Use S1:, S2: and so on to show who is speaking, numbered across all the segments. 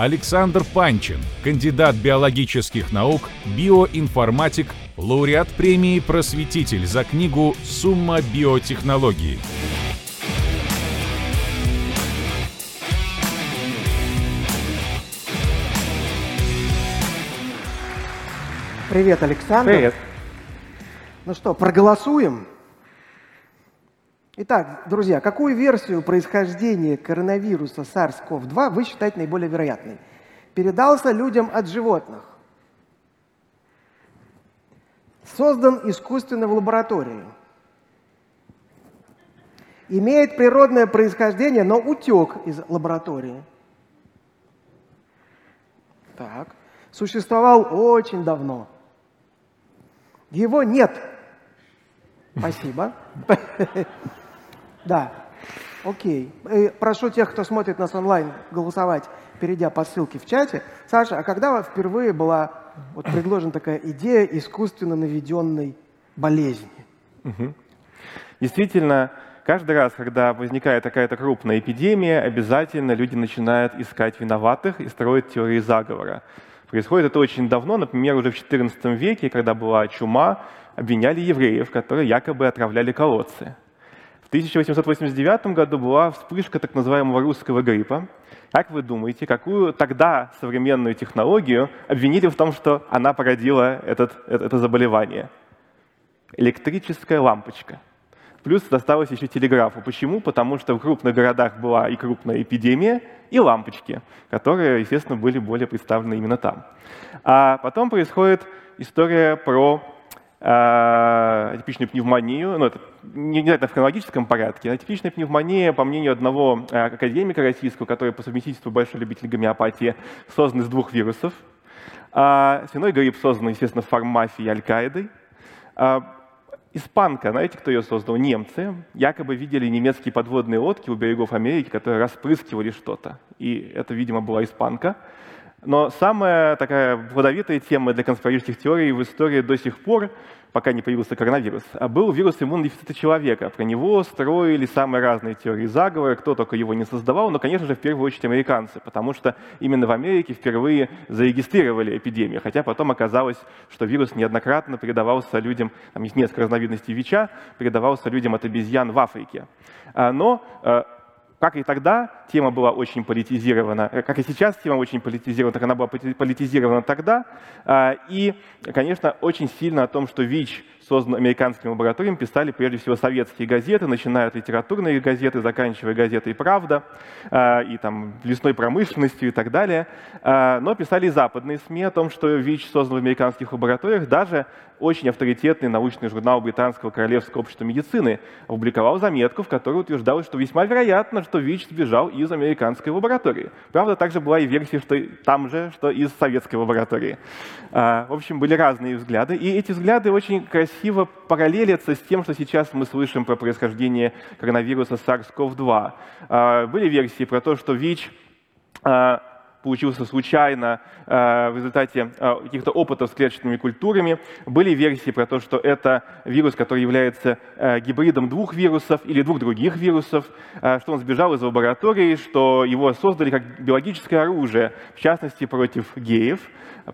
S1: Александр Панчин, кандидат биологических наук, биоинформатик, лауреат премии «Просветитель» за книгу «Сумма биотехнологии».
S2: Привет, Александр.
S3: Привет.
S2: Ну что, проголосуем? Итак, друзья, какую версию происхождения коронавируса SARS-CoV-2 вы считаете наиболее вероятной? Передался людям от животных. Создан искусственно в лаборатории. Имеет природное происхождение, но утек из лаборатории. Так. Существовал очень давно. Его нет. Спасибо. Да. Окей. Э, прошу тех, кто смотрит нас онлайн, голосовать, перейдя по ссылке в чате. Саша, а когда впервые была вот предложена такая идея искусственно наведенной болезни?
S3: Угу. Действительно, каждый раз, когда возникает какая-то крупная эпидемия, обязательно люди начинают искать виноватых и строить теории заговора. Происходит это очень давно, например, уже в XIV веке, когда была чума, обвиняли евреев, которые якобы отравляли колодцы. В 1889 году была вспышка так называемого русского гриппа. Как вы думаете, какую тогда современную технологию обвинили в том, что она породила этот, это, это заболевание? Электрическая лампочка. Плюс досталось еще телеграфу. Почему? Потому что в крупных городах была и крупная эпидемия, и лампочки, которые, естественно, были более представлены именно там. А потом происходит история про э, типичную пневмонию, ну, это не обязательно в хронологическом порядке, а типичная пневмония, по мнению одного э, академика российского, который по совместительству большой любитель гомеопатии, создан из двух вирусов. А свиной грипп создан, естественно, фармафией и Аль-Каидой. А, Испанка, знаете, кто ее создал? Немцы. Якобы видели немецкие подводные лодки у берегов Америки, которые распрыскивали что-то. И это, видимо, была испанка. Но самая такая плодовитая тема для конспирологических теорий в истории до сих пор, пока не появился коронавирус, а был вирус иммунодефицита человека. Про него строили самые разные теории заговора, кто только его не создавал, но, конечно же, в первую очередь американцы, потому что именно в Америке впервые зарегистрировали эпидемию, хотя потом оказалось, что вирус неоднократно передавался людям, там есть несколько разновидностей ВИЧа, передавался людям от обезьян в Африке. А, но э, как и тогда тема была очень политизирована, э, как и сейчас тема очень политизирована, так она была политизирована тогда. А, и, конечно, очень сильно о том, что ВИЧ создан американскими лабораториями, писали прежде всего советские газеты, начиная от литературной газеты, заканчивая газетой «Правда» а, и там лесной промышленностью и так далее. А, но писали и западные СМИ о том, что ВИЧ создан в американских лабораториях. Даже очень авторитетный научный журнал Британского Королевского общества медицины опубликовал заметку, в которой утверждалось, что весьма вероятно, что ВИЧ сбежал из американской лаборатории. Правда, также была и версия, что там же, что из советской лаборатории. А, в общем, были разные взгляды, и эти взгляды очень красиво параллелятся с тем, что сейчас мы слышим про происхождение коронавируса SARS-CoV-2. А, были версии про то, что ВИЧ а, получился случайно э, в результате э, каких-то опытов с клеточными культурами. Были версии про то, что это вирус, который является э, гибридом двух вирусов или двух других вирусов, что он сбежал из лаборатории, что его создали как биологическое оружие, в частности против геев.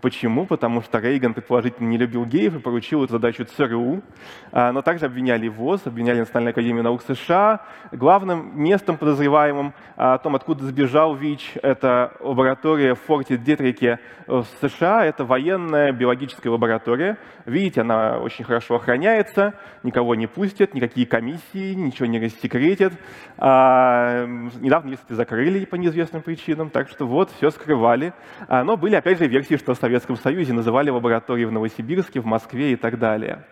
S3: Почему? Потому что Рейган, предположительно, не любил геев и поручил эту задачу ЦРУ. Но также обвиняли ВОЗ, обвиняли Национальную академию наук США. Главным местом подозреваемым о том, откуда сбежал ВИЧ, это лаборатория в форте Детрике в США. Это военная биологическая лаборатория. Видите, она очень хорошо охраняется, никого не пустят, никакие комиссии, ничего не рассекретят. Недавно, если закрыли по неизвестным причинам, так что вот, все скрывали. Но были, опять же, версии, что Советском Союзе называли лаборатории в Новосибирске, в Москве и так далее.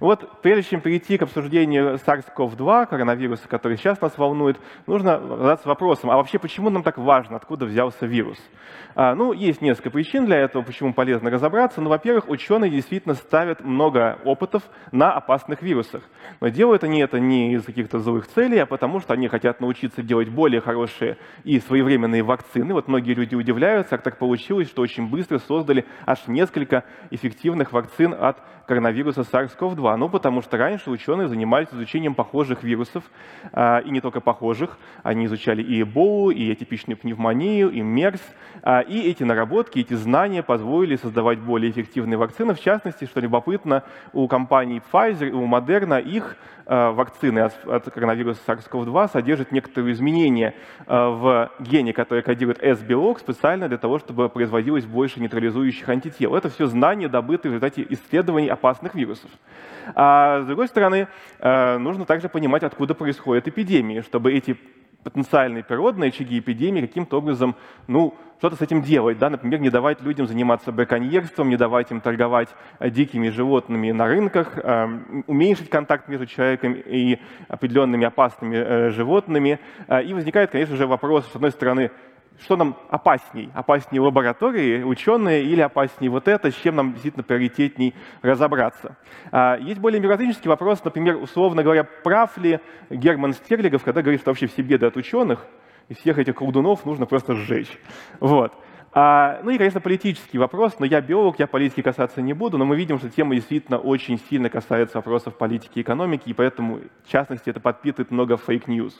S3: Вот прежде чем перейти к обсуждению SARS-CoV-2, коронавируса, который сейчас нас волнует, нужно задаться вопросом, а вообще почему нам так важно, откуда взялся вирус? А, ну, есть несколько причин для этого, почему полезно разобраться. Ну, во-первых, ученые действительно ставят много опытов на опасных вирусах. Но делают они это не из каких-то злых целей, а потому что они хотят научиться делать более хорошие и своевременные вакцины. Вот многие люди удивляются, как так получилось, что очень быстро создали аж несколько эффективных вакцин от коронавируса SARS-CoV-2. SARS-CoV-2? Ну, потому что раньше ученые занимались изучением похожих вирусов, а, и не только похожих. Они изучали и Эболу, и атипичную пневмонию, и МЕРС. А, и эти наработки, эти знания позволили создавать более эффективные вакцины. В частности, что любопытно, у компаний Pfizer и у Moderna их Э, вакцины от коронавируса SARS-CoV-2 содержит некоторые изменения в гене, который кодирует S-белок, специально для того, чтобы производилось больше нейтрализующих антител. Это все знания, добытые в результате исследований опасных вирусов. А с другой стороны, э, нужно также понимать, откуда происходят эпидемии, чтобы эти потенциальные природные очаги эпидемии каким-то образом, ну, что-то с этим делать, да, например, не давать людям заниматься браконьерством, не давать им торговать э, дикими животными на рынках, э, уменьшить контакт между человеком и определенными опасными животными. И возникает, конечно же, вопрос, с одной стороны, что нам опасней? Опаснее лаборатории, ученые или опаснее вот это, с чем нам действительно приоритетней разобраться? А, есть более миротворческий вопрос, например, условно говоря, прав ли Герман Стерлигов, когда говорит, что вообще все беды от ученых, и всех этих колдунов нужно просто сжечь. Вот. А, ну и, конечно, политический вопрос, но я биолог, я политики касаться не буду, но мы видим, что тема действительно очень сильно касается вопросов политики и экономики, и поэтому, в частности, это подпитывает много fake news.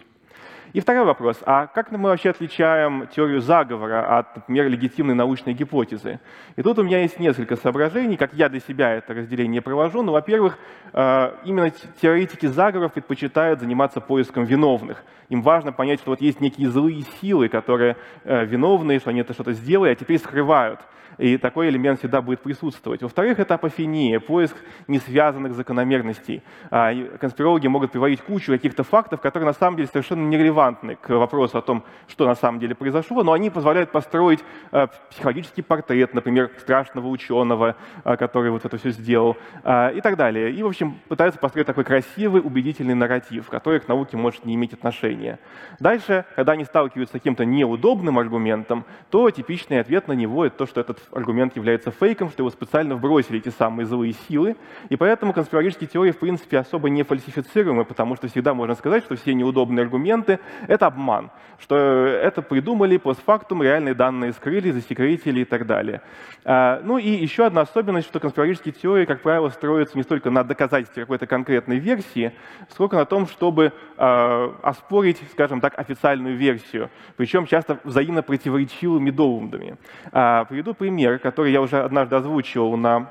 S3: И второй вопрос. А как мы вообще отличаем теорию заговора от, например, легитимной научной гипотезы? И тут у меня есть несколько соображений, как я для себя это разделение провожу. Ну, во-первых, э, именно теоретики заговоров предпочитают заниматься поиском виновных. Им важно понять, что вот есть некие злые силы, которые э, виновны, что они это что-то сделали, а теперь скрывают и такой элемент всегда будет присутствовать. Во-вторых, это апофения, поиск несвязанных закономерностей. А, конспирологи могут приводить кучу каких-то фактов, которые на самом деле совершенно нерелевантны к вопросу о том, что на самом деле произошло, но они позволяют построить а, психологический портрет, например, страшного ученого, а, который вот это все сделал, и так далее. И, в общем, пытаются построить такой красивый, убедительный нарратив, который к науке может не иметь отношения. Дальше, когда они сталкиваются с каким-то неудобным аргументом, то типичный ответ на него — это то, что этот аргумент является фейком, что его специально вбросили эти самые злые силы, и поэтому конспирологические теории, в принципе, особо не фальсифицируемы, потому что всегда можно сказать, что все неудобные аргументы — это обман, что это придумали постфактум, реальные данные скрыли, засекретили и так далее. А, ну и еще одна особенность, что конспирологические теории, как правило, строятся не столько на доказательстве какой-то конкретной версии, сколько на том, чтобы а, оспорить, скажем так, официальную версию, причем часто взаимно противоречивыми доводами. А, приведу пример пример, который я уже однажды озвучивал на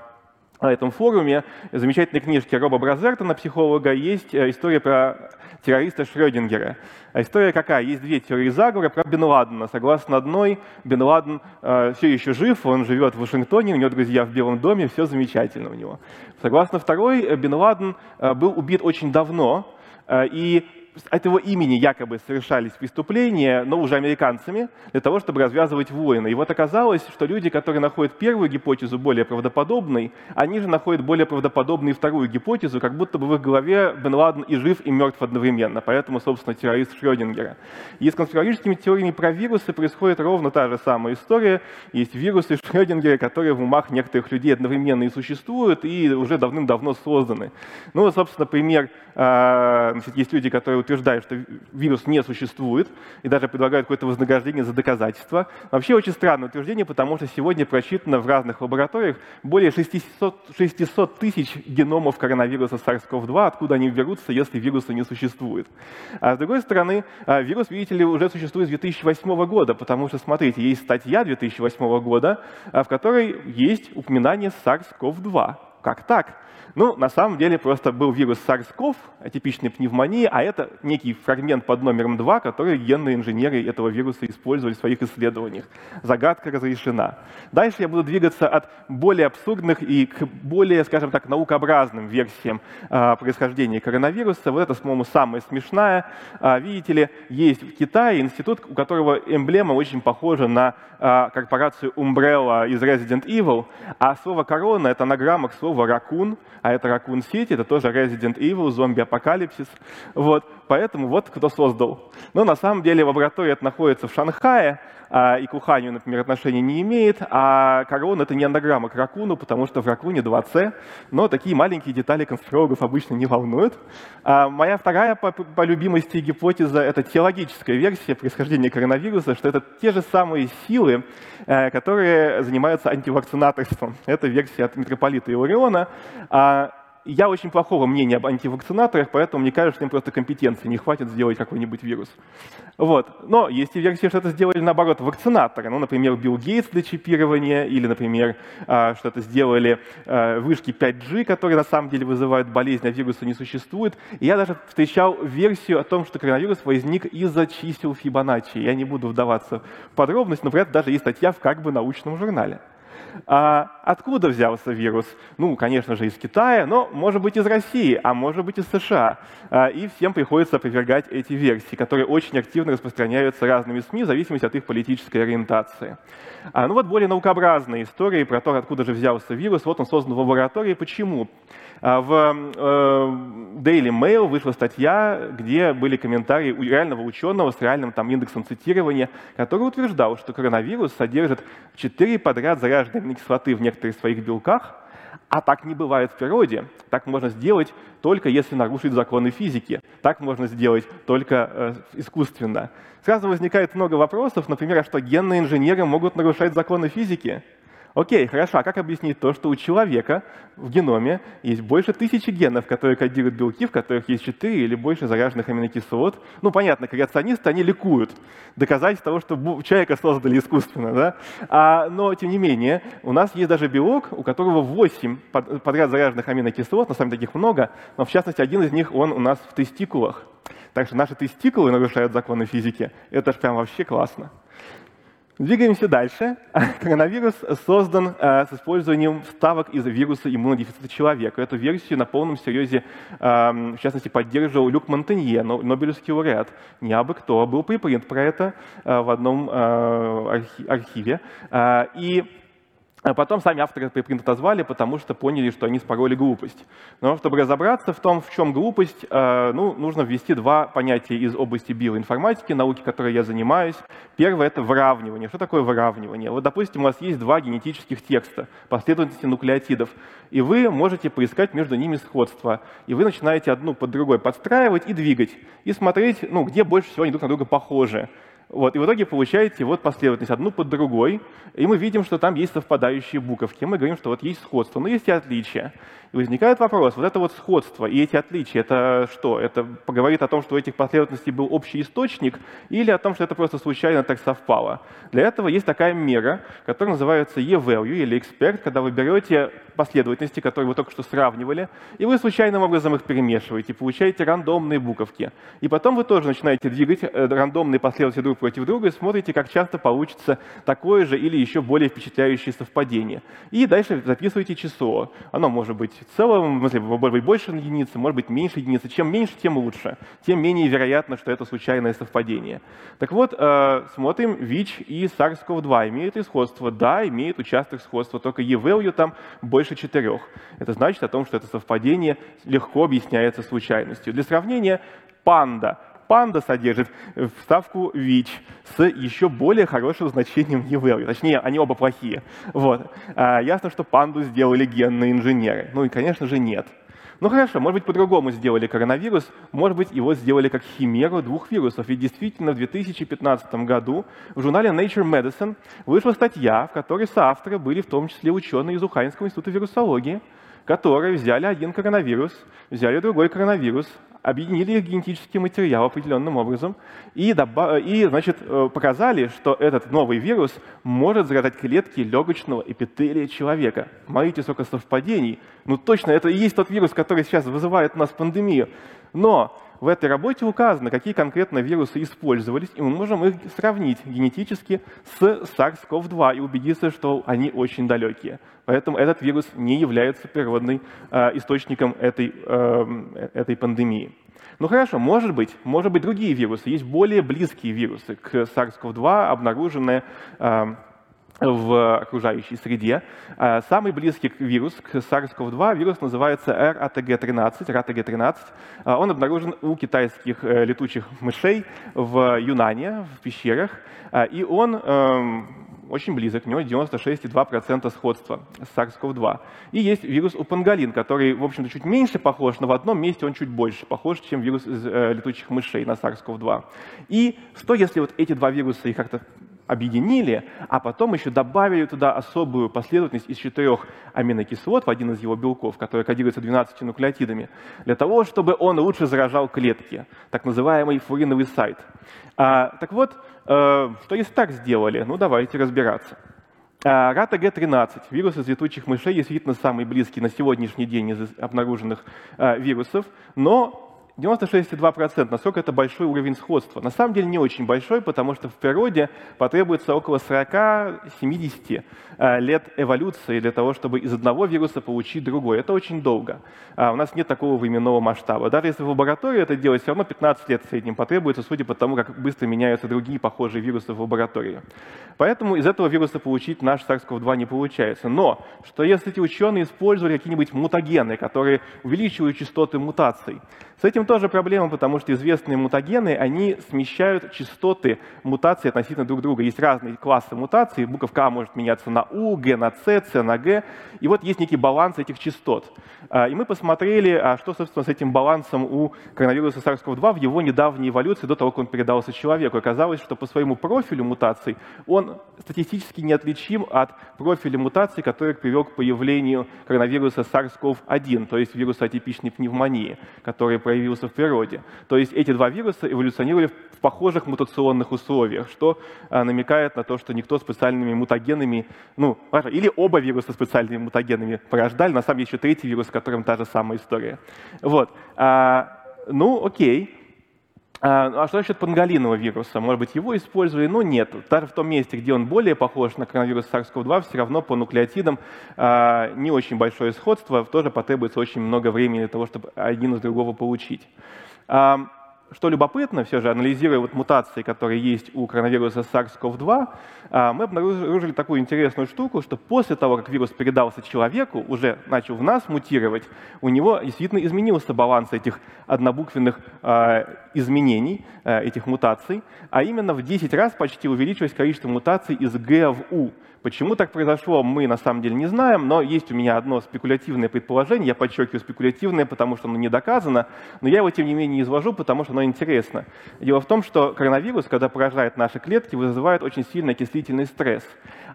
S3: этом форуме, замечательной книжке Роба Бразертона, психолога, есть э, история про террориста Шрёдингера. А история какая? Есть две теории заговора про Бен Ладена. Согласно одной, Бен Ладен э, все еще жив, он живет в Вашингтоне, у него друзья в Белом доме, все замечательно у него. Согласно второй, э, Бен Ладен э, был убит очень давно, э, и от его имени якобы совершались преступления, но уже американцами, для того, чтобы развязывать войны. И вот оказалось, что люди, которые находят первую гипотезу более правдоподобной, они же находят более правдоподобной вторую гипотезу, как будто бы в их голове Бен Ладен и жив, и мертв одновременно. Поэтому, собственно, террорист Шрёдингера. И с конспирологическими теориями про вирусы происходит ровно та же самая история. Есть вирусы Шрёдингера, которые в умах некоторых людей одновременно и существуют, и уже давным-давно созданы. Ну, собственно, пример. А, есть люди, которые утверждают, что вирус не существует, и даже предлагают какое-то вознаграждение за доказательство. Вообще очень странное утверждение, потому что сегодня прочитано в разных лабораториях более 600, 600 тысяч геномов коронавируса SARS-CoV-2, откуда они берутся, если вируса не существует. А с другой стороны, а, вирус, видите ли, уже существует с 2008 года, потому что, смотрите, есть статья 2008 года, а, в которой есть упоминание SARS-CoV-2. Как так? Ну, на самом деле просто был вирус SARS-CoV, атипичной пневмонии, а это некий фрагмент под номером 2, который генные инженеры этого вируса использовали в своих исследованиях. Загадка разрешена. Дальше я буду двигаться от более абсурдных и к более, скажем так, наукообразным версиям э, происхождения коронавируса. Вот это, по-моему, самая смешная. Э, видите ли, есть в Китае институт, у которого эмблема очень похожа на э, корпорацию Umbrella из Resident Evil, а слово «корона» — это анаграмма к слову «ракун», а это Raccoon City, это тоже Resident Evil, зомби-апокалипсис. Вот, поэтому вот кто создал. Но на самом деле лаборатория это находится в Шанхае, а, и к Уханью, например, отношения не имеет, а корона — это не анаграмма к ракуну, потому что в ракуне 2C, но такие маленькие детали конспирологов обычно не волнуют. А моя вторая по, по любимости гипотеза — это теологическая версия происхождения коронавируса, что это те же самые силы, э, которые занимаются антивакцинаторством. Это версия от митрополита Илариона. Я очень плохого мнения об антивакцинаторах, поэтому мне кажется, что им просто компетенции не хватит сделать какой-нибудь вирус. Вот. Но есть и версия, что это сделали наоборот вакцинаторы. Ну, например, Билл Гейтс для чипирования, или, например, а, что это сделали а, вышки 5G, которые на самом деле вызывают болезнь, а вируса не существует. И я даже встречал версию о том, что коронавирус возник из-за чисел Фибоначчи. Я не буду вдаваться в подробности, но при этом даже есть статья в как бы научном журнале. А откуда взялся вирус? Ну, конечно же, из Китая, но может быть из России, а может быть из США. А, и всем приходится опровергать эти версии, которые очень активно распространяются разными СМИ в зависимости от их политической ориентации. А, ну вот более наукообразные истории про то, откуда же взялся вирус. Вот он создан в лаборатории. Почему? А, в э, Daily Mail вышла статья, где были комментарии у реального ученого с реальным там индексом цитирования, который утверждал, что коронавирус содержит 4 подряд заряженные кислоты в некоторых своих белках, а так не бывает в природе. Так можно сделать только если нарушить законы физики. Так можно сделать только э, искусственно. Сразу возникает много вопросов, например, а что генные инженеры могут нарушать законы физики? Окей, хорошо, а как объяснить то, что у человека в геноме есть больше тысячи генов, которые кодируют белки, в которых есть четыре или больше заряженных аминокислот? Ну, понятно, креационисты, они ликуют. Доказать того, что человека создали искусственно, да? А, но, тем не менее, у нас есть даже белок, у которого 8 подряд заряженных аминокислот, на самом деле таких много, но, в частности, один из них, он у нас в тестикулах. Так что наши тестикулы нарушают законы физики. Это же прям вообще классно. Двигаемся дальше. Коронавирус создан э, с использованием вставок из вируса иммунодефицита человека. Эту версию на полном серьезе, э, в частности, поддерживал Люк Монтенье, Нобелевский лауреат. Не абы кто, был припринт про это э, в одном э, архиве. Э, и а потом сами авторы этот припринт отозвали, потому что поняли, что они спороли глупость. Но чтобы разобраться в том, в чем глупость, э, ну, нужно ввести два понятия из области биоинформатики, науки, которой я занимаюсь. Первое — это выравнивание. Что такое выравнивание? Вот, допустим, у вас есть два генетических текста, последовательности нуклеотидов, и вы можете поискать между ними сходство. И вы начинаете одну под другой подстраивать и двигать, и смотреть, ну, где больше всего они друг на друга похожи. Вот, и в итоге получаете вот последовательность одну под другой, и мы видим, что там есть совпадающие буковки. Мы говорим, что вот есть сходство, но есть и отличия. И возникает вопрос, вот это вот сходство и эти отличия, это что? Это поговорит о том, что у этих последовательностей был общий источник, или о том, что это просто случайно так совпало? Для этого есть такая мера, которая называется E-value или expert, когда вы берете последовательности, которые вы только что сравнивали, и вы случайным образом их перемешиваете, получаете рандомные буковки. И потом вы тоже начинаете двигать э, рандомные последовательности друг против друга смотрите, как часто получится такое же или еще более впечатляющее совпадение. И дальше записываете число. Оно может быть смысле, может быть больше единицы, может быть меньше единицы. Чем меньше, тем лучше. Тем менее вероятно, что это случайное совпадение. Так вот, э, смотрим, ВИЧ и SARS-CoV-2 имеют ли сходство? Да, имеют участок сходства, только E-value там больше четырех. Это значит о том, что это совпадение легко объясняется случайностью. Для сравнения, панда панда содержит вставку ВИЧ с еще более хорошим значением e Точнее, они оба плохие. Вот. А, ясно, что панду сделали генные инженеры. Ну и, конечно же, нет. Ну хорошо, может быть, по-другому сделали коронавирус, может быть, его сделали как химеру двух вирусов. Ведь действительно в 2015 году в журнале Nature Medicine вышла статья, в которой соавторы были в том числе ученые из Уханьского института вирусологии, которые взяли один коронавирус, взяли другой коронавирус, объединили их генетический материал определенным образом и, и значит, э, показали, что этот новый вирус может заражать клетки легочного эпителия человека. Смотрите, сколько совпадений. Ну точно, это и есть тот вирус, который сейчас вызывает у нас пандемию. Но в этой работе указано, какие конкретно вирусы использовались, и мы можем их сравнить генетически с SARS-CoV-2 и убедиться, что они очень далекие. Поэтому этот вирус не является природным э, источником этой, э, этой пандемии. Ну хорошо, может быть, может быть другие вирусы. Есть более близкие вирусы к SARS-CoV-2, обнаруженные э, в окружающей среде. А, самый близкий вирус к SARS-CoV-2 вирус называется RATG13. RATG13. А, он обнаружен у китайских э, летучих мышей в Юнане, в пещерах. А, и он эм, очень близок, у него 96,2% сходства с SARS-CoV-2. И есть вирус у панголин, который, в общем-то, чуть меньше похож, но в одном месте он чуть больше похож, чем вирус из э, летучих мышей на SARS-CoV-2. И что, если вот эти два вируса их как-то объединили, а потом еще добавили туда особую последовательность из четырех аминокислот в один из его белков, который кодируется 12 нуклеотидами, для того, чтобы он лучше заражал клетки, так называемый фуриновый сайт. А, так вот, э, что если так сделали? Ну, давайте разбираться. А, Рата Г13, вирус из летучих мышей, действительно самый близкий на сегодняшний день из обнаруженных а, вирусов, но 96,2%. Насколько это большой уровень сходства? На самом деле не очень большой, потому что в природе потребуется около 40-70 э, лет эволюции для того, чтобы из одного вируса получить другой. Это очень долго. А у нас нет такого временного масштаба. Даже если в лаборатории это делать, все равно 15 лет в среднем потребуется, судя по тому, как быстро меняются другие похожие вирусы в лаборатории. Поэтому из этого вируса получить наш SARS-CoV-2 не получается. Но что если эти ученые использовали какие-нибудь мутагены, которые увеличивают частоты мутаций, с этим тоже проблема, потому что известные мутагены, они смещают частоты мутаций относительно друг друга. Есть разные классы мутаций, буковка А может меняться на У, Г на С, С на Г, и вот есть некий баланс этих частот. А, и мы посмотрели, а что, собственно, с этим балансом у коронавируса SARS-CoV-2 в его недавней эволюции до того, как он передался человеку. Оказалось, что по своему профилю мутаций он статистически неотличим от профиля мутаций, который привел к появлению коронавируса SARS-CoV-1, то есть вируса атипичной пневмонии, который проявился в природе. То есть эти два вируса эволюционировали в похожих мутационных условиях, что а, намекает на то, что никто специальными мутагенами, ну, или оба вируса специальными мутагенами порождали, на самом деле еще третий вирус, с которым та же самая история. Вот. А, ну, окей. А, а что насчет панголинового вируса? Может быть, его использовали, но нет. Даже в том месте, где он более похож на коронавирус SARS-CoV-2, все равно по нуклеотидам а, не очень большое сходство, тоже потребуется очень много времени для того, чтобы один из другого получить. Что любопытно, все же, анализируя вот мутации, которые есть у коронавируса SARS-CoV-2, а, мы обнаружили такую интересную штуку, что после того, как вирус передался человеку, уже начал в нас мутировать, у него действительно изменился баланс этих однобуквенных а, изменений, а, этих мутаций, а именно в 10 раз почти увеличилось количество мутаций из Г в У. Почему так произошло, мы на самом деле не знаем, но есть у меня одно спекулятивное предположение, я подчеркиваю спекулятивное, потому что оно не доказано, но я его тем не менее извожу, потому что оно интересно. Дело в том, что коронавирус, когда поражает наши клетки, вызывает очень сильный окислительный стресс.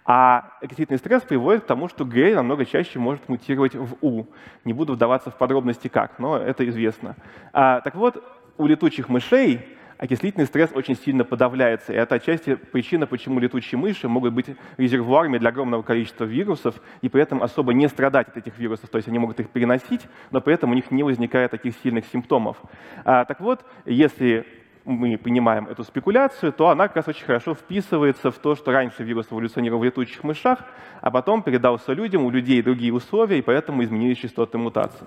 S3: А окислительный стресс приводит к тому, что Г намного чаще может мутировать в У. Не буду вдаваться в подробности как, но это известно. А, так вот, у летучих мышей окислительный стресс очень сильно подавляется. И это отчасти причина, почему летучие мыши могут быть резервуарами для огромного количества вирусов и при этом особо не страдать от этих вирусов. То есть они могут их переносить, но при этом у них не возникает таких сильных симптомов. А, так вот, если мы понимаем эту спекуляцию, то она как раз очень хорошо вписывается в то, что раньше вирус эволюционировал в летучих мышах, а потом передался людям, у людей другие условия, и поэтому изменились частоты мутаций.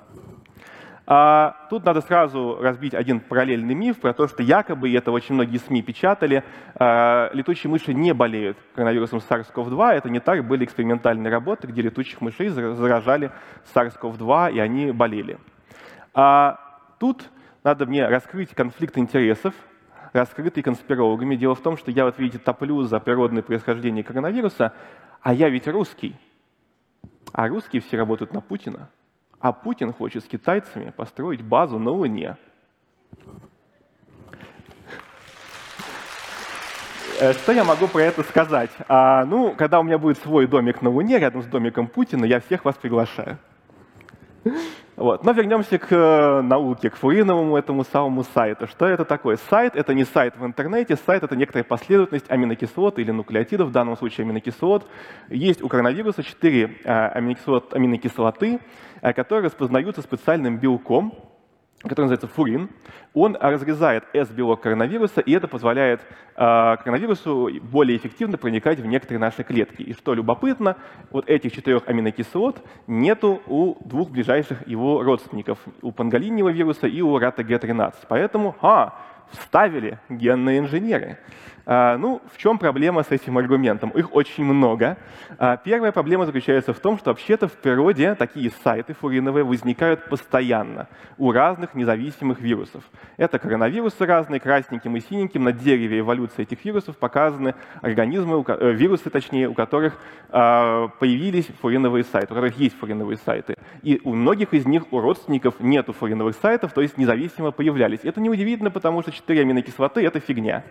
S3: А тут надо сразу разбить один параллельный миф про то, что якобы, и это очень многие СМИ печатали, а, летучие мыши не болеют коронавирусом SARS-CoV-2. Это не так, были экспериментальные работы, где летучих мышей заражали SARS-CoV-2, и они болели. А тут надо мне раскрыть конфликт интересов, раскрытый конспирологами. Дело в том, что я, вот видите, топлю за природное происхождение коронавируса, а я ведь русский. А русские все работают на Путина. А Путин хочет с китайцами построить базу на Луне. Э, что я могу про это сказать? А, ну, когда у меня будет свой домик на Луне рядом с домиком Путина, я всех вас приглашаю. Вот. Но вернемся к э, науке, к фуриновому этому самому сайту. Что это такое? Сайт — это не сайт в интернете, сайт — это некоторая последовательность аминокислот или нуклеотидов, в данном случае аминокислот. Есть у коронавируса четыре э, аминокислот, аминокислоты, э, которые распознаются специальным белком, который называется фурин, он разрезает S-белок коронавируса, и это позволяет э, коронавирусу более эффективно проникать в некоторые наши клетки. И что любопытно, вот этих четырех аминокислот нету у двух ближайших его родственников, у панголинного вируса и у рата Г13. Поэтому, а, вставили генные инженеры. А, ну, в чем проблема с этим аргументом? Их очень много. А, первая проблема заключается в том, что вообще-то в природе такие сайты фуриновые возникают постоянно у разных независимых вирусов. Это коронавирусы разные, красненьким и синеньким. На дереве эволюции этих вирусов показаны организмы, э, вирусы точнее, у которых а, появились фуриновые сайты, у которых есть фуриновые сайты. И у многих из них, у родственников, нету фуриновых сайтов, то есть независимо появлялись. Это неудивительно, потому что 4 аминокислоты — это фигня.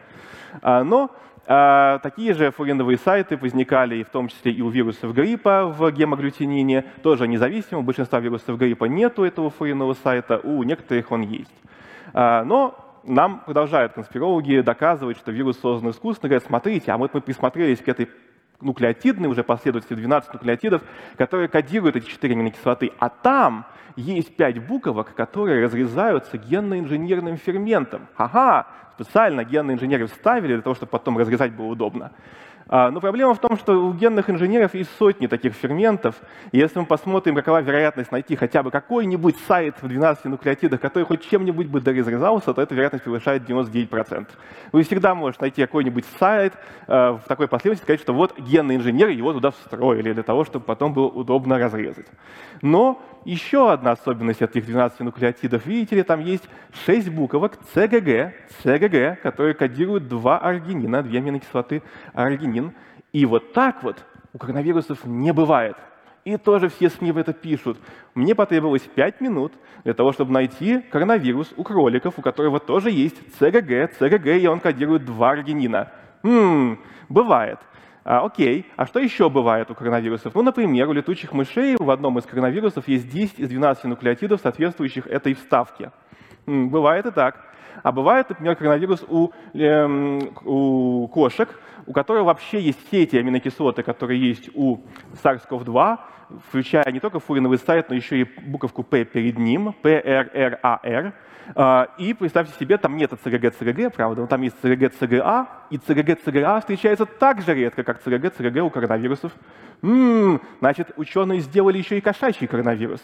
S3: Но а, такие же фуриновые сайты возникали в том числе и у вирусов гриппа в гемоглютинине, тоже независимо, у большинства вирусов гриппа нету этого фуринового сайта, у некоторых он есть. А, но нам продолжают конспирологи доказывать, что вирус создан искусственно, говорят, смотрите, а вот мы присмотрелись к этой нуклеотидной уже последовательности 12 нуклеотидов, которые кодируют эти четыре аминокислоты, а там есть пять буквок, которые разрезаются генно-инженерным ферментом. Ага, специально генные инженеры вставили для того, чтобы потом разрезать было удобно. А, но проблема в том, что у генных инженеров есть сотни таких ферментов, и если мы посмотрим, какова вероятность найти хотя бы какой-нибудь сайт в 12 нуклеотидах, который хоть чем-нибудь бы доразрезался, то эта вероятность превышает 99%. Вы всегда можете найти какой-нибудь сайт э, в такой последовательности, сказать, что вот генные инженеры его туда встроили для того, чтобы потом было удобно разрезать. Но еще одна особенность этих 12 нуклеотидов, видите ли, там есть 6 буквок ЦГГ, ЦГГ, которые кодируют два аргинина, две аминокислоты аргинин. И вот так вот у коронавирусов не бывает. И тоже все СМИ в это пишут. Мне потребовалось 5 минут для того, чтобы найти коронавирус у кроликов, у которого тоже есть ЦГГ, ЦГГ, и он кодирует два аргинина. Хм, бывает. А, окей, а что еще бывает у коронавирусов? Ну, например, у летучих мышей в одном из коронавирусов есть 10 из 12 нуклеотидов, соответствующих этой вставке. М, бывает и так. А бывает, например, коронавирус у, э, у кошек, у которых вообще есть все эти аминокислоты, которые есть у SARS-CoV-2, включая не только фуриновый сайт, но еще и буковку P перед ним, PRRAR, а, и представьте себе, там нет ЦГГ-ЦГГ, правда, но там есть ЦГГ-ЦГА, и ЦГГ-ЦГА встречается так же редко, как ЦГГ-ЦГГ у коронавирусов. М-м, значит, ученые сделали еще и кошачий коронавирус.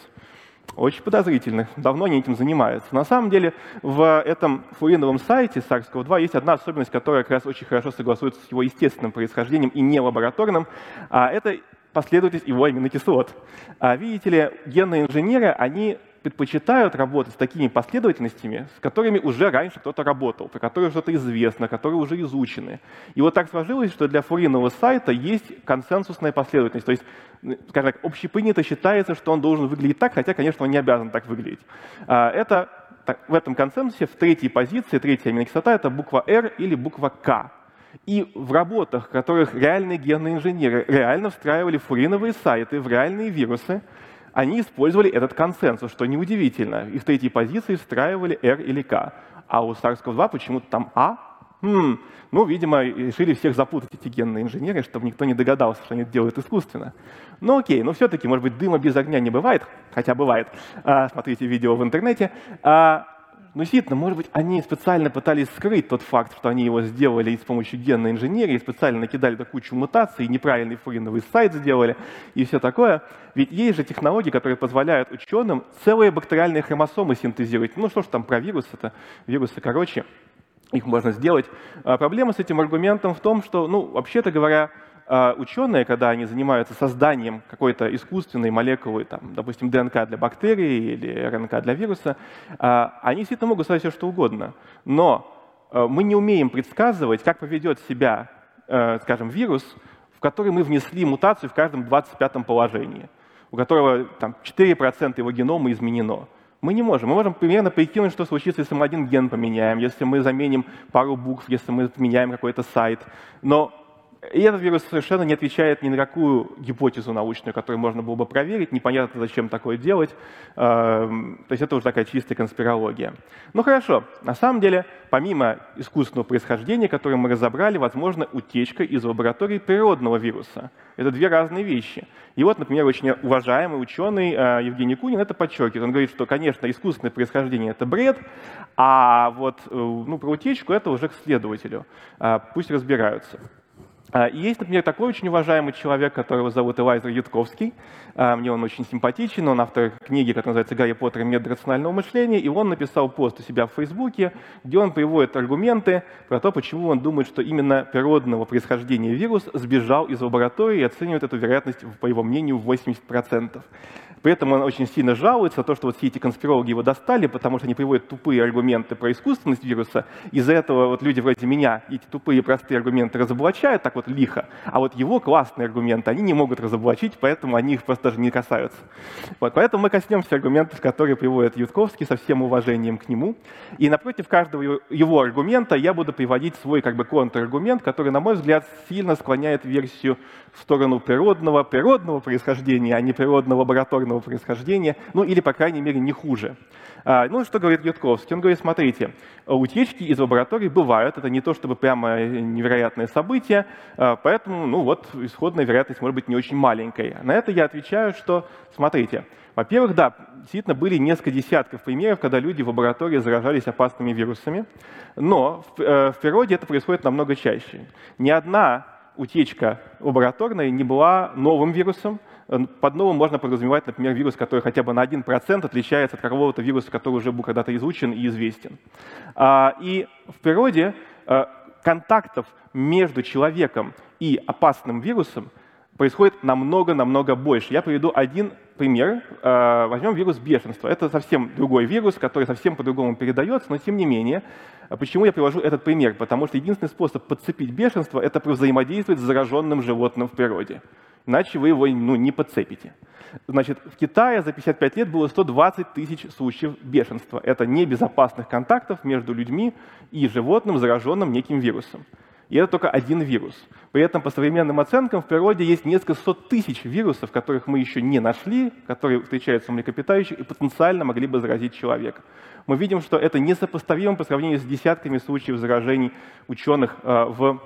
S3: Очень подозрительно. Давно они этим занимаются. На самом деле в этом фуриновом сайте SARS-CoV-2 есть одна особенность, которая как раз очень хорошо согласуется с его естественным происхождением и не лабораторным. А это последовательность его аминокислот. А видите ли, генные инженеры, они предпочитают работать с такими последовательностями, с которыми уже раньше кто-то работал, про которые что-то известно, которые уже изучены. И вот так сложилось, что для фуринового сайта есть консенсусная последовательность. То есть, скажем так, общепринято считается, что он должен выглядеть так, хотя, конечно, он не обязан так выглядеть. А, это в этом консенсусе в третьей позиции, третья аминокислота, это буква R или буква К. И в работах, в которых реальные генные инженеры реально встраивали фуриновые сайты в реальные вирусы, они использовали этот консенсус, что неудивительно. И в третьей позиции встраивали R или K. А у SARS-CoV-2 почему-то там А. Хм, ну, видимо, решили всех запутать эти генные инженеры, чтобы никто не догадался, что они делают искусственно. Ну окей, но все-таки, может быть, дыма без огня не бывает, хотя бывает. А, смотрите видео в интернете. А, но ну, действительно, может быть, они специально пытались скрыть тот факт, что они его сделали с помощью генной инженерии, специально накидали эту кучу мутаций, неправильный фуриновый сайт сделали и все такое. Ведь есть же технологии, которые позволяют ученым целые бактериальные хромосомы синтезировать. Ну что ж там про вирус, это вирусы короче, их можно сделать. А проблема с этим аргументом в том, что, ну, вообще-то говоря, ученые, когда они занимаются созданием какой-то искусственной молекулы, там, допустим, ДНК для бактерии или РНК для вируса, а, они действительно могут сказать все, что угодно. Но а, мы не умеем предсказывать, как поведет себя, скажем, вирус, в который мы внесли мутацию в каждом 25-м положении, у которого там, 4% его генома изменено. Мы не можем. Мы можем примерно прикинуть, что случится, если мы один ген поменяем, если мы заменим пару букв, если мы поменяем какой-то сайт. Но и этот вирус совершенно не отвечает ни на какую гипотезу научную, которую можно было бы проверить. Непонятно, зачем такое делать. Эм, то есть это уже такая чистая конспирология. Ну хорошо, на самом деле, помимо искусственного происхождения, которое мы разобрали, возможно утечка из лаборатории природного вируса. Это две разные вещи. И вот, например, очень уважаемый ученый э, Евгений Кунин это подчеркивает. Он говорит, что, конечно, искусственное происхождение – это бред, а вот э, ну, про утечку – это уже к следователю. Э, пусть разбираются. А, есть, например, такой очень уважаемый человек, которого зовут Элайзер Ютковский. А, мне он очень симпатичен, он автор книги, которая называется «Гарри Поттер и метод рационального мышления», и он написал пост у себя в Фейсбуке, где он приводит аргументы про то, почему он думает, что именно природного происхождения вирус сбежал из лаборатории и оценивает эту вероятность, по его мнению, в 80%. При этом он очень сильно жалуется на то, что вот все эти конспирологи его достали, потому что они приводят тупые аргументы про искусственность вируса. Из-за этого вот люди вроде меня эти тупые простые аргументы разоблачают, так вот лихо. А вот его классные аргументы они не могут разоблачить, поэтому они их просто даже не касаются. Вот, поэтому мы коснемся аргументов, которые приводит Ютковский со всем уважением к нему. И напротив каждого его аргумента я буду приводить свой как бы контраргумент, который, на мой взгляд, сильно склоняет версию в сторону природного, природного происхождения, а не природного лабораторного происхождения, ну или, по крайней мере, не хуже. А, ну, что говорит Ютковский? Он говорит, смотрите, утечки из лабораторий бывают, это не то чтобы прямо невероятное событие, а, поэтому, ну вот, исходная вероятность может быть не очень маленькой. На это я отвечаю, что, смотрите, во-первых, да, действительно были несколько десятков примеров, когда люди в лаборатории заражались опасными вирусами, но в, э, в природе это происходит намного чаще. Ни одна утечка лабораторная не была новым вирусом, под новым можно подразумевать, например, вирус, который хотя бы на 1% отличается от какого-то вируса, который уже был когда-то изучен и известен. А, и в природе э, контактов между человеком и опасным вирусом происходит намного-намного больше. Я приведу один пример. Э, возьмем вирус бешенства. Это совсем другой вирус, который совсем по-другому передается, но тем не менее. Почему я привожу этот пример? Потому что единственный способ подцепить бешенство – это взаимодействовать с зараженным животным в природе иначе вы его ну, не подцепите. Значит, в Китае за 55 лет было 120 тысяч случаев бешенства. Это небезопасных контактов между людьми и животным, зараженным неким вирусом. И это только один вирус. При этом по современным оценкам в природе есть несколько сот тысяч вирусов, которых мы еще не нашли, которые встречаются у млекопитающих и потенциально могли бы заразить человека. Мы видим, что это несопоставимо по сравнению с десятками случаев заражений ученых э, в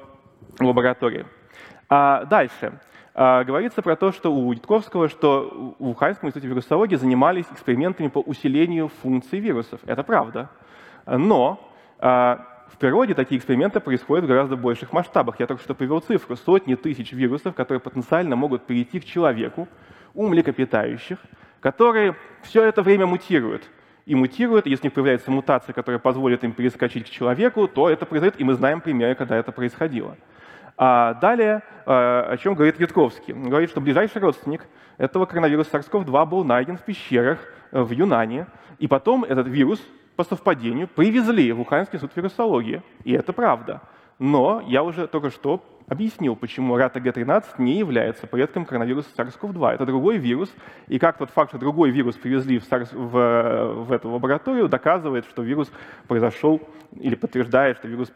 S3: лаборатории. А дальше. А, говорится про то, что у Ютковского, что в Уханьском институте вирусологии занимались экспериментами по усилению функций вирусов. Это правда. Но а, в природе такие эксперименты происходят в гораздо больших масштабах. Я только что привел цифру. Сотни тысяч вирусов, которые потенциально могут перейти к человеку, у млекопитающих, которые все это время мутируют. И мутируют, если у них появляется мутация, которая позволит им перескочить к человеку, то это произойдет, и мы знаем примеры, когда это происходило. А далее, э, о чем говорит Ютковский. Он говорит, что ближайший родственник этого коронавируса SARS-CoV-2 был найден в пещерах э, в Юнане, и потом этот вирус по совпадению привезли в Уханский институт вирусологии. И это правда. Но я уже только что объяснил, почему RaTG13 не является предком коронавируса SARS-CoV-2. Это другой вирус, и как тот факт, что другой вирус привезли в, SARS, в, в эту лабораторию, доказывает, что вирус произошел или подтверждает, что вирус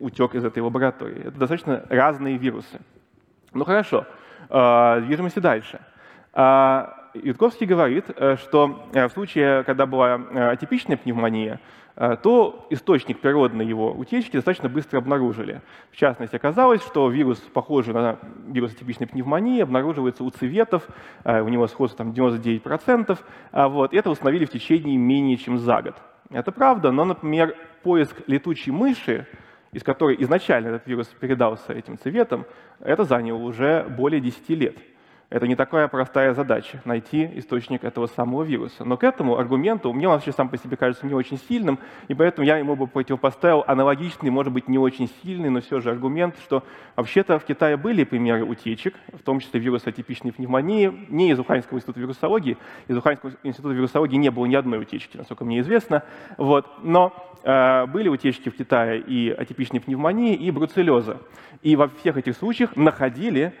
S3: утек из этой лаборатории. Это достаточно разные вирусы. Ну хорошо, а, движемся дальше. А, Ютковский говорит, э, что э, в случае, когда была э, атипичная пневмония, то источник природной его утечки достаточно быстро обнаружили. В частности, оказалось, что вирус, похожий на вирус атипичной пневмонии, обнаруживается у цветов, у него сходство там 99%, а вот, это установили в течение менее чем за год. Это правда, но, например, поиск летучей мыши, из которой изначально этот вирус передался этим цветом, это заняло уже более 10 лет. Это не такая простая задача — найти источник этого самого вируса. Но к этому аргументу, мне он вообще сам по себе кажется не очень сильным, и поэтому я ему бы противопоставил аналогичный, может быть, не очень сильный, но все же аргумент, что вообще-то в Китае были примеры утечек, в том числе вируса атипичной пневмонии, не из Уханьского института вирусологии, из Уханьского института вирусологии не было ни одной утечки, насколько мне известно, вот. но э, были утечки в Китае и атипичной пневмонии, и бруцеллеза. И во всех этих случаях находили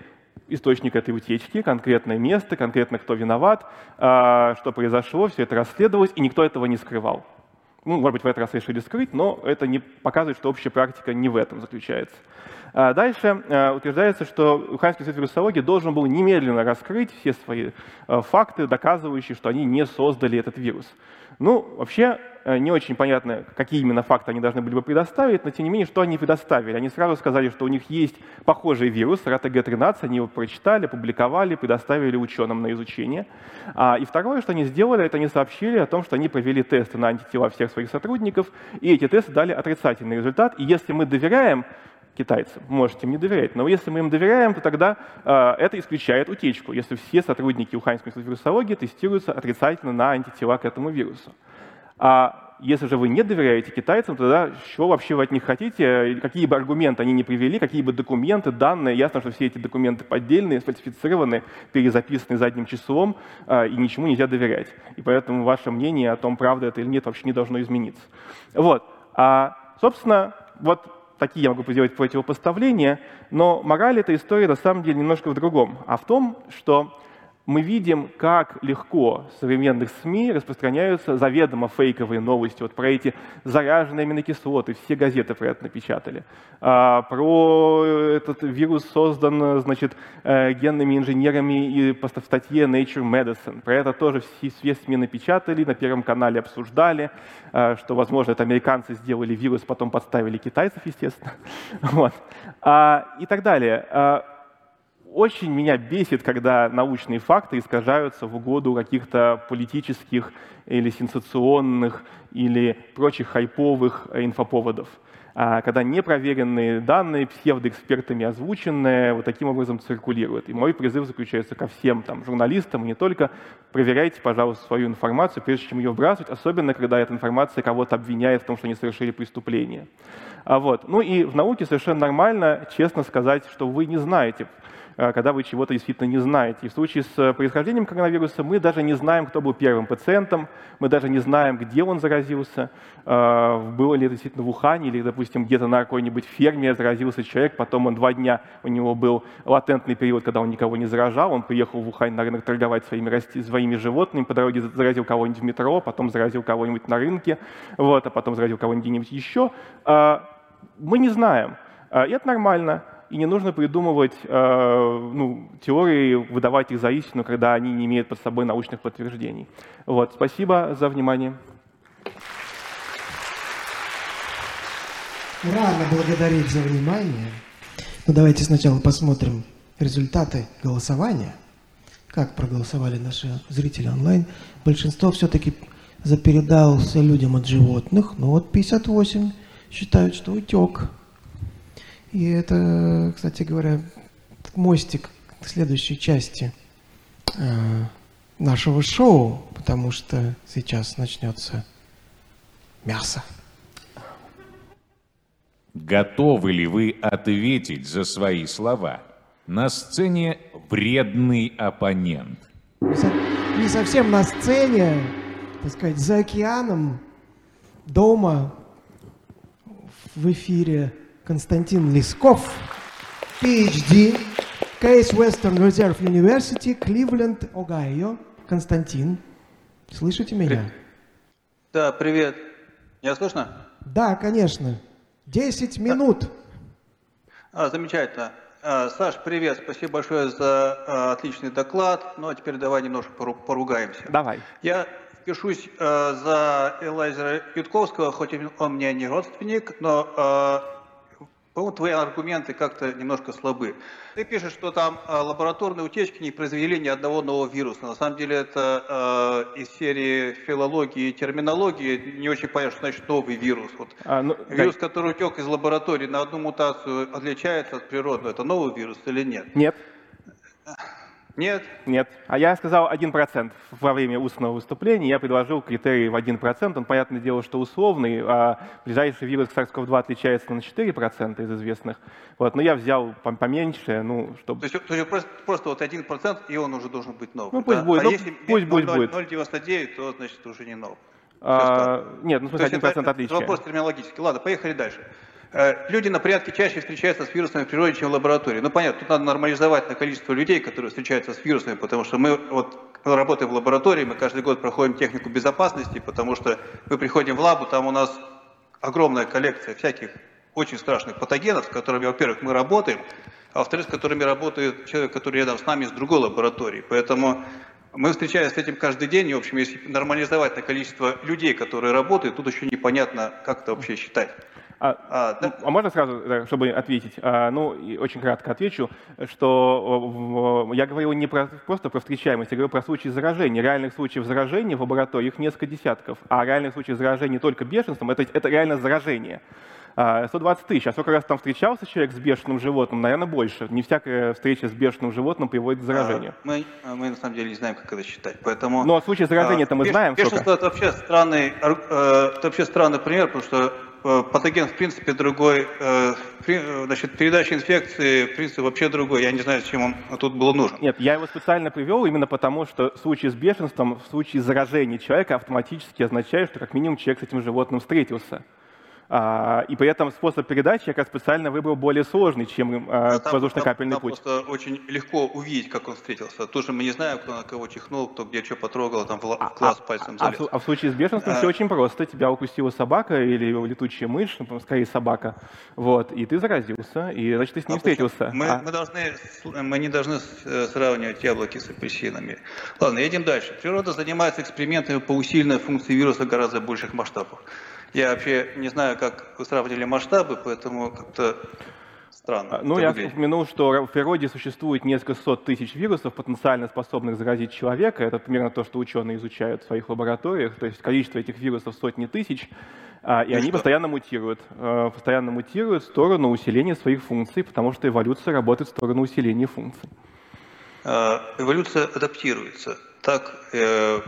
S3: источник этой утечки, конкретное место, конкретно кто виноват, а, что произошло, все это расследовалось, и никто этого не скрывал. Ну, может быть, в этот раз решили скрыть, но это не показывает, что общая практика не в этом заключается. А дальше а, утверждается, что Уханьский институт вирусологии должен был немедленно раскрыть все свои факты, доказывающие, что они не создали этот вирус. Ну, вообще, э, не очень понятно, какие именно факты они должны были бы предоставить, но тем не менее, что они предоставили. Они сразу сказали, что у них есть похожий вирус, RaTG13, они его прочитали, публиковали, предоставили ученым на изучение. А, и второе, что они сделали, это они сообщили о том, что они провели тесты на антитела всех своих сотрудников, и эти тесты дали отрицательный результат. И если мы доверяем китайцам. Можете им не доверять. Но если мы им доверяем, то тогда э, это исключает утечку, если все сотрудники Уханьского института вирусологии тестируются отрицательно на антитела к этому вирусу. А если же вы не доверяете китайцам, тогда что вообще вы от них хотите? Какие бы аргументы они не привели, какие бы документы, данные. Ясно, что все эти документы поддельные, сфальсифицированы, перезаписаны задним числом, э, и ничему нельзя доверять. И поэтому ваше мнение о том, правда это или нет, вообще не должно измениться. Вот. А, собственно, вот такие я могу сделать противопоставления, но мораль этой истории на самом деле немножко в другом, а в том, что мы видим, как легко в современных СМИ распространяются заведомо фейковые новости. Вот про эти заряженные аминокислоты, все газеты про это напечатали. А, про этот вирус создан, значит, э, генными инженерами и по статье Nature Medicine. Про это тоже все, все СМИ напечатали, на Первом канале обсуждали, э, что, возможно, это американцы сделали вирус, потом подставили китайцев, естественно. Вот. А, и так далее. Очень меня бесит, когда научные факты искажаются в угоду каких-то политических или сенсационных или прочих хайповых инфоповодов. А когда непроверенные данные, псевдоэкспертами озвученные, вот таким образом циркулируют. И мой призыв заключается ко всем там, журналистам, не только проверяйте, пожалуйста, свою информацию, прежде чем ее выбрасывать, особенно когда эта информация кого-то обвиняет в том, что они совершили преступление. А вот. Ну и в науке совершенно нормально честно сказать, что вы не знаете, Э, когда вы чего-то действительно не знаете. И в случае с э, происхождением коронавируса мы даже не знаем, кто был первым пациентом, мы даже не знаем, где он заразился, э, было ли это действительно в Ухане или, допустим, где-то на какой-нибудь ферме заразился человек, потом он два дня, у него был латентный период, когда он никого не заражал, он приехал в Ухань на рынок торговать своими, расти, своими животными, по дороге заразил кого-нибудь в метро, потом заразил кого-нибудь на рынке, вот, а потом заразил кого-нибудь еще. Мы не знаем. И это нормально и не нужно придумывать э, ну, теории, выдавать их за истину, когда они не имеют под собой научных подтверждений. Вот, спасибо за внимание.
S2: Рано благодарить за внимание. Но давайте сначала посмотрим результаты голосования. Как проголосовали наши зрители онлайн. Большинство все-таки запередался людям от животных. Но вот 58 считают, что утек. И это, кстати говоря, мостик к следующей части э, нашего шоу, потому что сейчас начнется мясо.
S1: Готовы ли вы ответить за свои слова? На сцене вредный оппонент.
S2: Не совсем на сцене, так сказать, за океаном, дома, в эфире Константин Лесков, PhD, Case Western Reserve University, Кливленд, Огайо. Константин, слышите меня?
S4: Да, привет. Меня слышно?
S2: Да, конечно. Десять минут.
S4: А, замечательно. А, Саш, привет. Спасибо большое за а, отличный доклад. Ну, а теперь давай немножко поругаемся.
S3: Давай.
S4: Я впишусь а, за Элайзера Ютковского, хоть он мне не родственник, но по-моему, твои аргументы как-то немножко слабы. Ты пишешь, что там э, лабораторные утечки не произвели ни одного нового вируса. На самом деле это э, из серии филологии и терминологии не очень понятно, что значит новый вирус. Вот а, ну, вирус, да. который утек из лаборатории на одну мутацию, отличается от природного. Это новый вирус или нет?
S3: Нет.
S4: Нет?
S3: Нет. А я сказал 1% во время устного выступления. Я предложил критерий в 1%. Он, понятное дело, что условный. А ближайший вирус SARS-CoV-2 отличается на 4% из известных. Вот. Но я взял поменьше, ну, чтобы...
S4: То есть, то есть просто, просто вот 1% и он уже должен быть новый,
S3: Ну, пусть да? будет. А ну, если пусть 0, будет.
S4: 0,99, то, значит, уже не новый.
S3: А, нет, ну, в смысле, 1% это, отличия.
S4: Это вопрос терминологический. Ладно, поехали дальше. Э, люди на порядке чаще встречаются с вирусами в природе, чем в лаборатории. Ну, понятно, тут надо нормализовать на количество людей, которые встречаются с вирусами, потому что мы, вот, работаем в лаборатории, мы каждый год проходим технику безопасности, потому что мы приходим в лабу, там у нас огромная коллекция всяких очень страшных патогенов, с которыми, во-первых, мы работаем, а во-вторых, с которыми работает человек, который рядом с нами из другой лаборатории. Поэтому мы встречаемся с этим каждый день, и, в общем, если нормализовать на количество людей, которые работают, тут еще непонятно, как это вообще считать.
S3: А, а, да. а можно сразу, чтобы ответить? А, ну, очень кратко отвечу, что я говорил не про, просто про встречаемость, я говорю про случаи заражения. Реальных случаев заражения в лаборатории их несколько десятков, а реальных случаев заражения только бешенством это, это реально заражение. 120 тысяч. А сколько раз там встречался человек с бешеным животным? Наверное, больше. Не всякая встреча с бешеным животным приводит к заражению.
S4: А, мы, мы на самом деле не знаем, как это считать. Поэтому,
S3: Но случаи заражения-то мы знаем.
S4: Бешенство это вообще странный, э, это вообще странный пример, потому что патоген в принципе другой, э, э, значит, передача инфекции в принципе вообще другой. Я не знаю, зачем он тут был нужен.
S3: Нет, я его специально привел именно потому, что в случае с бешенством, в случае заражения человека автоматически означает, что как минимум человек с этим животным встретился. А, и при этом способ передачи я как специально выбрал более сложный, чем а,
S4: там,
S3: воздушно-капельный путь.
S4: просто очень легко увидеть, как он встретился. Тоже мы не знаем, кто на кого чихнул, кто где что потрогал, там в ла- в класс пальцем
S3: А,
S4: залез.
S3: су- а в случае с бешенством
S4: А.
S3: все очень просто. Тебя укусила собака или летучая мышь, ну, скорее собака, вот, и ты заразился, и, значит, ты с ним
S4: А
S3: встретился.
S4: Мы,
S3: А-
S4: мы, должны, мы не должны э, сравнивать яблоки с апельсинами. Ладно, едем дальше. Природа занимается экспериментами по усиленной функции вируса гораздо больших масштабов. Я вообще не знаю, как вы сравнили масштабы, поэтому как-то странно.
S3: А, Ну, я
S4: выглядит.
S3: упомянул, что в природе существует несколько сот тысяч вирусов, потенциально способных заразить человека. Это примерно то, что ученые изучают в своих лабораториях. То есть количество этих вирусов сотни тысяч, а, и
S4: Ну
S3: они
S4: что?
S3: постоянно мутируют. э, Постоянно мутируют в сторону усиления своих функций, потому что эволюция работает в сторону усиления функций.
S4: Э, Эволюция адаптируется. Так э,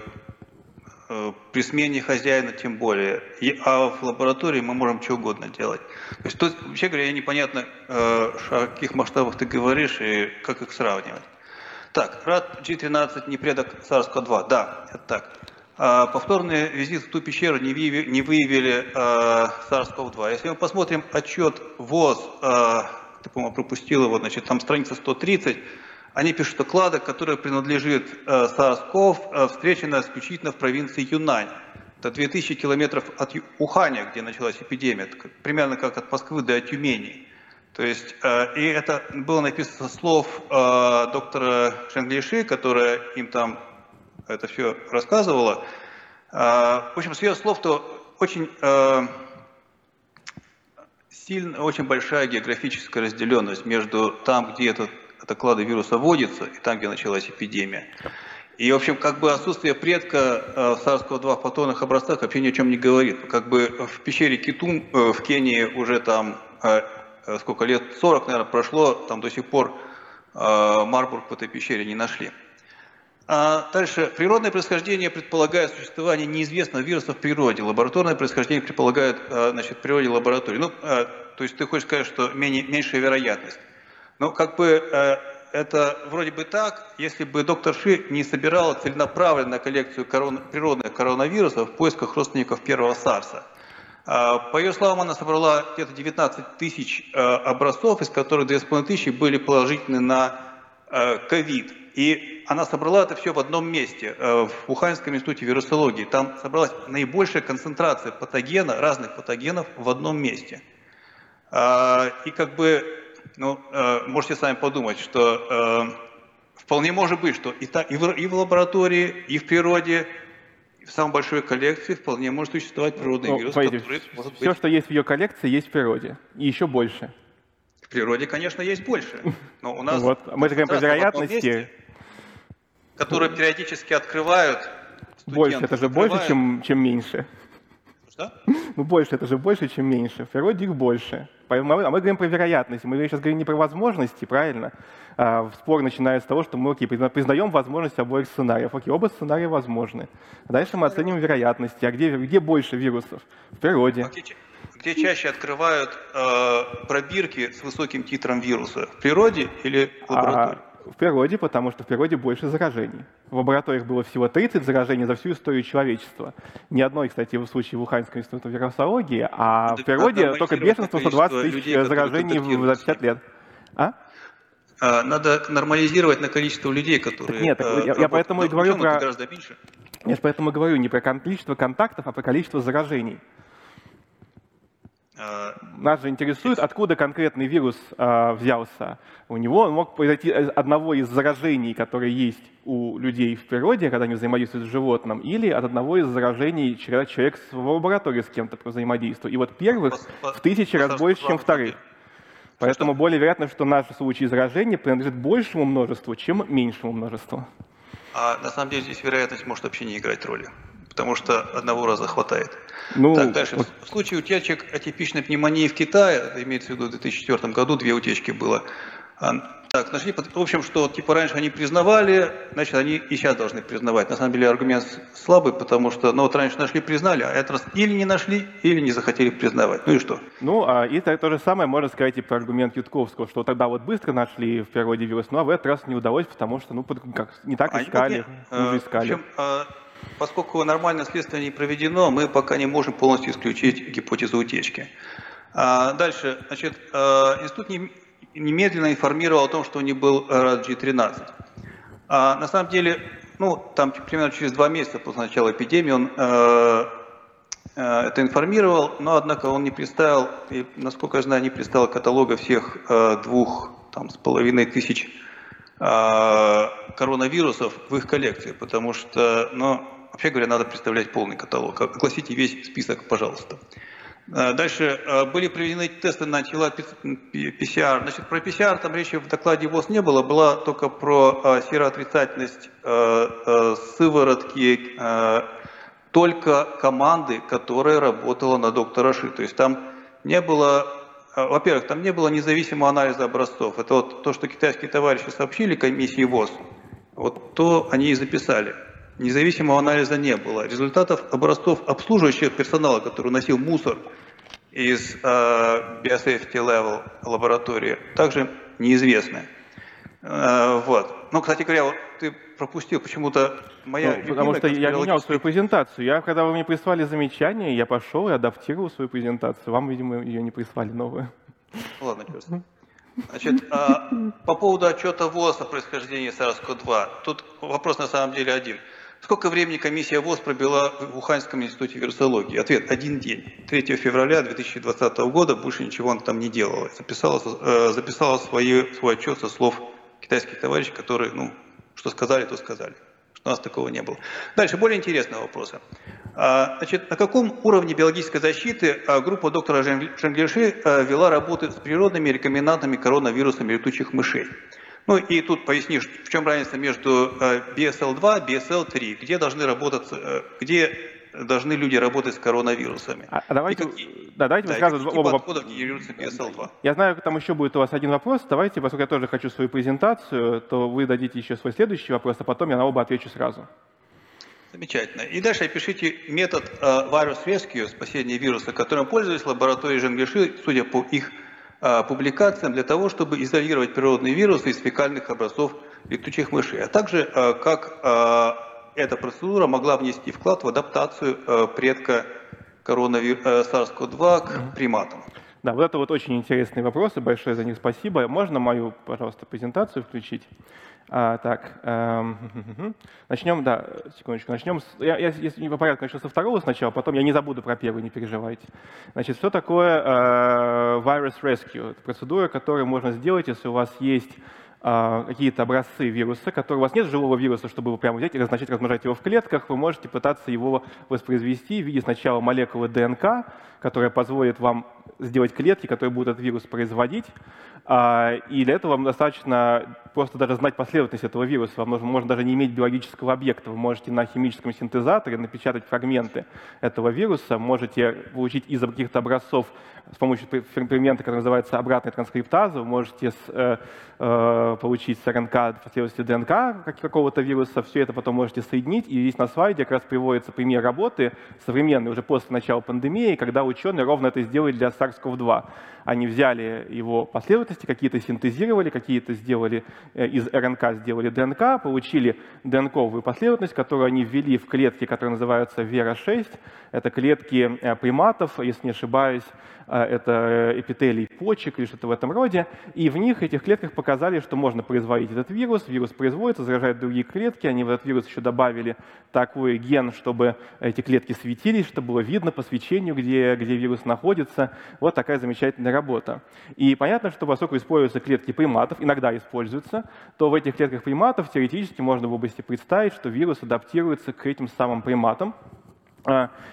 S4: при смене хозяина тем более. А в лаборатории мы можем что угодно делать. То есть тут, вообще говоря, непонятно, э, о каких масштабах ты говоришь и как их сравнивать. Так, РАД G13 не предок SARS-CoV-2. Да, это так. А, повторный визит в ту пещеру не выявили, не выявили э, SARS-CoV-2. Если мы посмотрим отчет ВОЗ, э, ты, по-моему, пропустил его, значит, там страница 130, они пишут, что кладок, который принадлежит э, SARS-CoV, э, исключительно в провинции Юнань. Это 2000 километров от Уханя, где началась эпидемия, примерно как от Москвы до Тюмени. То есть, э, и это было написано со слов э, доктора Шенглиши, которая им там это все рассказывала. Э, в общем, с ее слов, то очень э, сильно, очень большая географическая разделенность между там, где этот, это клады вируса водится, и там, где началась эпидемия. И, в общем, как бы отсутствие предка э, в SARS-CoV-2 в повторных образцах вообще ни о чем не говорит. Как бы в пещере Китум э, в Кении уже там э, сколько лет, 40, наверное, прошло, там до сих пор Марбург в этой пещере не нашли. А дальше. Природное происхождение предполагает существование неизвестного вируса в природе. Лабораторное происхождение предполагает значит, в природе лаборатории. Ну, то есть ты хочешь сказать, что менее, меньшая вероятность. Ну, как бы э, это вроде бы так, если бы доктор Ши не собирала целенаправленно коллекцию корон- природных коронавирусов в поисках родственников первого САРСа. А, По ее словам, она собрала где-то 19 тысяч э, образцов, из которых 2,5 тысячи были положительны на э, ковид. И она собрала это все в одном месте, э, в Уханьском институте вирусологии. Там собралась наибольшая концентрация патогена, разных патогенов в одном месте. А, И как бы, ну, э, можете сами подумать, что э, вполне может быть, что и, та, и, в, и в лаборатории, и в природе, и в самой большой коллекции вполне может существовать природный
S3: Ну,
S4: вирус,
S3: смотрите,
S4: который может
S3: все,
S4: быть
S3: что есть в ее коллекции, есть в природе. И еще больше.
S4: в природе, конечно, есть больше. Но у нас
S3: Вот. Мы же говорим про вероятности.
S4: которые периодически открывают.
S3: Больше, это же больше, чем, чем меньше.
S4: Что?
S3: Ну, больше, это же больше, чем меньше. В природе их больше. А мы говорим про вероятности. Мы сейчас говорим не про возможности, правильно? А, спор начинается с того, что мы окей, призна- признаем возможность обоих сценариев. Окей, оба сценария возможны. А Дальше мы оценим вероятности. А где, где больше вирусов? В природе.
S4: А Где, где чаще открывают э, пробирки с высоким титром вируса? В природе или в лаборатории?
S3: А в природе, потому что в природе больше заражений. В лабораториях было всего 30 заражений за всю историю человечества. Ни одной, кстати, в случае в Уханьском институте вирусологии, а
S4: Надо
S3: в природе только бешенство
S4: количество
S3: 120 тысяч
S4: людей,
S3: заражений за
S4: с
S3: 50 лет. А?
S4: А, Надо нормализировать на количество людей, которые...
S3: нет, так
S4: э,
S3: я- я поэтому и
S4: Но
S3: говорю про-
S4: гораздо меньше.
S3: Я поэтому говорю не про количество контактов, а про количество заражений.
S4: А,
S3: Нас же интересует, откуда конкретный вирус а, взялся. У него он мог произойти из одного из заражений, которые есть у людей в природе, когда они взаимодействуют с животным, или от одного из заражений, когда человек в лаборатории с кем-то взаимодействует. И вот первых в тысячи раз больше, чем
S4: SARS-CoV-2
S3: вторых. Поэтому более вероятно, что наш случай заражения принадлежит большему множеству, чем меньшему множеству.
S4: А на самом деле здесь вероятность может вообще не играть роли, потому что одного раза хватает.
S3: Ну,
S4: так, дальше.
S3: вот
S4: В случае утечек атипичной пневмонии в Китае, это имеется в виду в 2004 году, две утечки было. А, Так, нашли, в общем, что типа раньше они признавали, значит, они и сейчас должны признавать. На самом деле аргумент слабый, потому что, ну вот раньше нашли, признали, а этот раз или не нашли, или не захотели признавать. Ну и что?
S3: Ну, а, и то, то же самое можно сказать и про аргумент Ютковского, что тогда вот быстро нашли в природе вирус, ну а в этот раз не удалось, потому что, ну, как, не так
S4: А,
S3: искали,
S4: э,
S3: искали.
S4: В общем, э, поскольку нормальное следствие не проведено, мы пока не можем полностью исключить гипотезу утечки. А, дальше, значит, а, институт немедленно информировал о том, что у них был RG-13. А, на самом деле, ну, там примерно через два месяца после начала эпидемии он это информировал, но, однако, он не представил, и, насколько я знаю, не представил каталога всех двух там, с половиной тысяч коронавирусов в их коллекции, потому что, ну, вообще говоря, надо представлять полный каталог. Огласите весь список, пожалуйста. Э, дальше э, были проведены тесты на тела PCR. Значит, про PCR там речи в докладе ВОЗ не было, была только про э, сероотрицательность сыворотки только команды, которая работала на доктора Ши. То есть там не было, во-первых, там не было независимого анализа образцов. Это вот то, что китайские товарищи сообщили комиссии ВОЗ, вот то они и записали. Независимого анализа не было. Результатов образцов обслуживающего персонала, который носил мусор из э, Biosafety Level лаборатории, также неизвестны. Э, вот. Ну, кстати говоря, вот ты пропустил почему-то моя...
S3: Ну, потому что я менял свою презентацию. Я, когда вы мне прислали замечание, я пошел и адаптировал свою презентацию. Вам, видимо, ее не прислали новую.
S4: Ладно, черт. Значит, а, по поводу отчета ВОЗ о происхождении SARS-CoV-2. Тут вопрос на самом деле один – Сколько времени комиссия ВОЗ пробила в Уханьском институте вирусологии? Ответ – один день. 3 февраля 2020 года больше ничего он там не делал. Записала, э, записала свои, свой отчет со слов китайских товарищей, которые, ну, что сказали, то сказали. Что у нас такого не было. Дальше, более интересные вопросы. А, значит, на каком уровне биологической защиты а, группа доктора Женглиши а, вела работы с природными рекомендантами коронавирусами летучих мышей? Ну и тут поясни, в чем разница между BSL-2 и BSL-3, где должны работать, э, где должны люди работать с коронавирусами.
S3: А, а давайте, какие, да, давайте да, высказывать оба подходов генерируется BSL-2. Я знаю, там еще будет у вас один вопрос. Давайте, поскольку я тоже хочу свою презентацию, то вы дадите еще свой следующий вопрос, а потом я на оба отвечу сразу.
S4: Замечательно. И дальше опишите метод uh, Virus Rescue, спасения вируса, которым пользовались лаборатории Женглиши, судя по их Э, публикациям для того, чтобы изолировать природные вирусы из фекальных образцов летучих мышей, а также э, как э, эта процедура могла внести вклад в адаптацию предка коронавируса SARS-CoV-2 к приматам.
S3: Да, вот это вот очень интересные вопросы, большое за них спасибо. Можно мою, пожалуйста, презентацию включить? А, так, эм, начнем, да, секундочку, начнем. С, я, я, если не по порядку, начну со второго сначала, потом я не забуду про первый, не переживайте. Значит, что такое э, Virus Rescue? Это процедура, которую можно сделать, если у вас есть э, какие-то образцы вируса, которые у вас нет живого вируса, чтобы его прямо взять и начать размножать его в клетках, вы можете пытаться его воспроизвести в виде сначала молекулы ДНК, которая позволит вам сделать клетки, которые будут этот вирус производить, а, и для этого вам достаточно просто даже знать последовательность этого вируса. Вам нужно, можно даже не иметь биологического объекта. Вы можете на химическом синтезаторе напечатать фрагменты этого вируса, можете получить из каких-то образцов с помощью эксперимента, который называется обратная транскриптаза, вы можете с, э, э, получить с РНК последовательности ДНК как, какого-то вируса, все это потом можете соединить, и здесь на слайде как раз приводится пример работы современной уже после начала пандемии, когда ученые ровно это сделали для SARS-CoV-2. Они взяли его последовательности, какие-то синтезировали, какие-то сделали э, из РНК, сделали ДНК, получили ДНКовую последовательность, которую они ввели в клетки, которые называются Vera6. Это клетки э, приматов, если не ошибаюсь, это эпителий почек или что-то в этом роде. И в них, этих клетках, показали, что можно производить этот вирус. Вирус производится, заражает другие клетки. Они в этот вирус еще добавили такой ген, чтобы эти клетки светились, чтобы было видно по свечению, где, где вирус находится. Вот такая замечательная работа. И понятно, что поскольку используются клетки приматов, иногда используются, то в этих клетках приматов теоретически можно в области представить, что вирус адаптируется к этим самым приматам, а,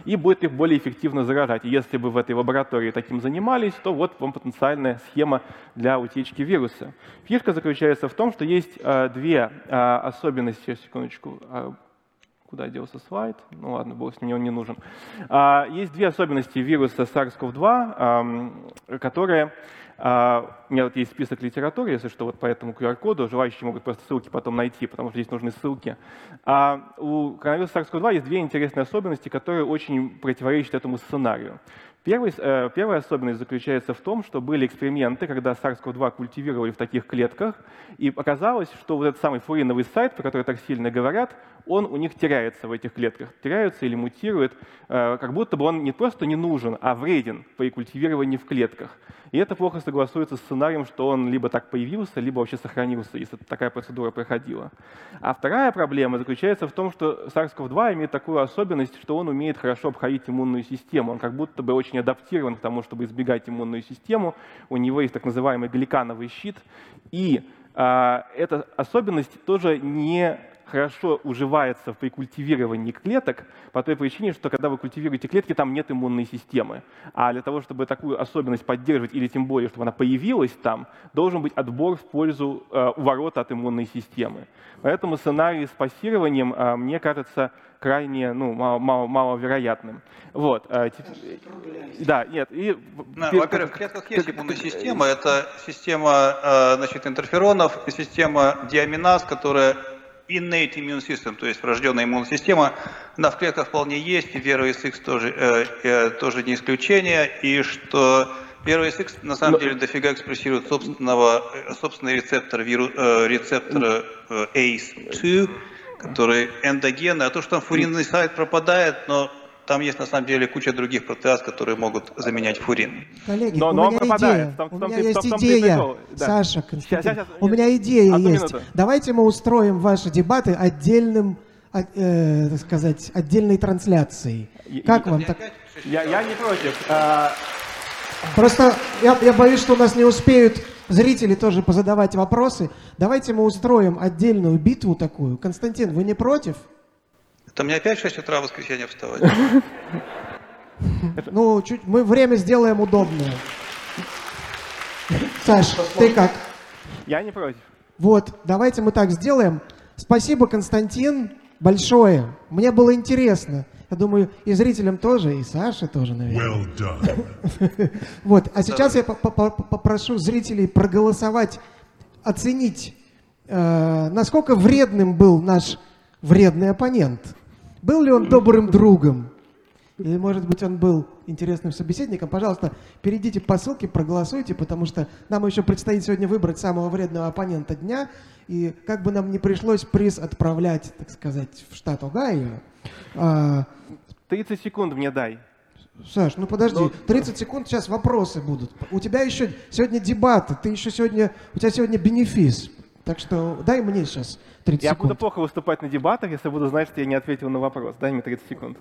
S3: и будет их более эффективно заражать. Если бы в этой лаборатории таким занимались, то вот вам потенциальная схема для утечки вируса. Фишка заключается в том, что есть а, две а, особенности, секундочку, куда делся слайд, ну ладно, бог с ним, он не нужен. Есть две особенности вируса SARS-CoV-2, которые у меня вот есть список литературы, если что, вот по этому QR-коду. Желающие могут просто ссылки потом найти, потому что здесь нужны ссылки. А у коронавируса SARS-CoV-2 есть две интересные особенности, которые очень противоречат этому сценарию. Первый, э, первая особенность заключается в том, что были эксперименты, когда SARS-CoV-2 культивировали в таких клетках, и оказалось, что вот этот самый фуриновый сайт, про который так сильно говорят, он у них теряется в этих клетках, теряется или мутирует, э, как будто бы он не просто не нужен, а вреден при культивировании в клетках. И это плохо согласуется с сценарием, что он либо так появился, либо вообще сохранился, если такая процедура проходила. А вторая проблема заключается в том, что SARS-CoV-2 имеет такую особенность, что он умеет хорошо обходить иммунную систему. Он как будто бы очень адаптирован к тому, чтобы избегать иммунную систему. У него есть так называемый гликановый щит. И а, эта особенность тоже не хорошо уживается при культивировании клеток по той причине, что когда вы культивируете клетки, там нет иммунной системы. А для того, чтобы такую особенность поддерживать, или тем более, чтобы она появилась там, должен быть отбор в пользу э, уворота от иммунной системы. Поэтому сценарий с пассированием, э, мне кажется, крайне ну, мало, мало, маловероятным. Вот. Э, да, нет. И,
S4: ну, Во-первых, в клетках есть иммунная система. Это система э, значит, интерферонов, система диаминаз, которая innate immune system, то есть врожденная иммунная система, она в клетках вполне есть, и VeroSX тоже, э, э, тоже не исключение, и что VeroSX на самом Но... деле дофига экспрессирует собственного, э, собственный рецептор, виру, э, рецептора э, ACE2, который эндогенный, а то, что там фуринный сайт пропадает, но там есть на самом деле куча других протеаз, которые могут заменять фурин.
S2: Коллеги, но, у но меня идея. Том, у меня том, есть том, идея, том, да. Саша, Константин. Сейчас, сейчас, у меня идея есть. Минуту. Давайте мы устроим ваши дебаты отдельным, э, так сказать, отдельной трансляцией. Как вам так?
S3: Я, я не против. А...
S2: Просто я, я боюсь, что у нас не успеют зрители тоже позадавать вопросы. Давайте мы устроим отдельную битву такую. Константин, вы не против?
S4: Это мне опять в 6 утра в воскресенье вставать?
S2: Ну, чуть мы время сделаем удобное. Саш, ты как?
S3: Я не против.
S2: Вот, давайте мы так сделаем. Спасибо, Константин, большое. Мне было интересно. Я думаю, и зрителям тоже, и Саше тоже, наверное. Well done. вот, а сейчас я попрошу зрителей проголосовать, оценить, э, насколько вредным был наш вредный оппонент. Был ли он добрым другом? Или, может быть, он был интересным собеседником? Пожалуйста, перейдите по ссылке, проголосуйте, потому что нам еще предстоит сегодня выбрать самого вредного оппонента дня. И как бы нам не пришлось приз отправлять, так сказать, в штат Огайо. 30
S3: а, секунд мне дай.
S2: Саш, ну подожди, 30 секунд, сейчас вопросы будут. У тебя еще сегодня дебаты, ты еще сегодня, у тебя сегодня бенефис. Так что дай мне сейчас 30
S3: я
S2: секунд.
S3: Буду плохо выступать на дебатах, если буду знать, что я не ответил на вопрос. Дай мне 30 секунд.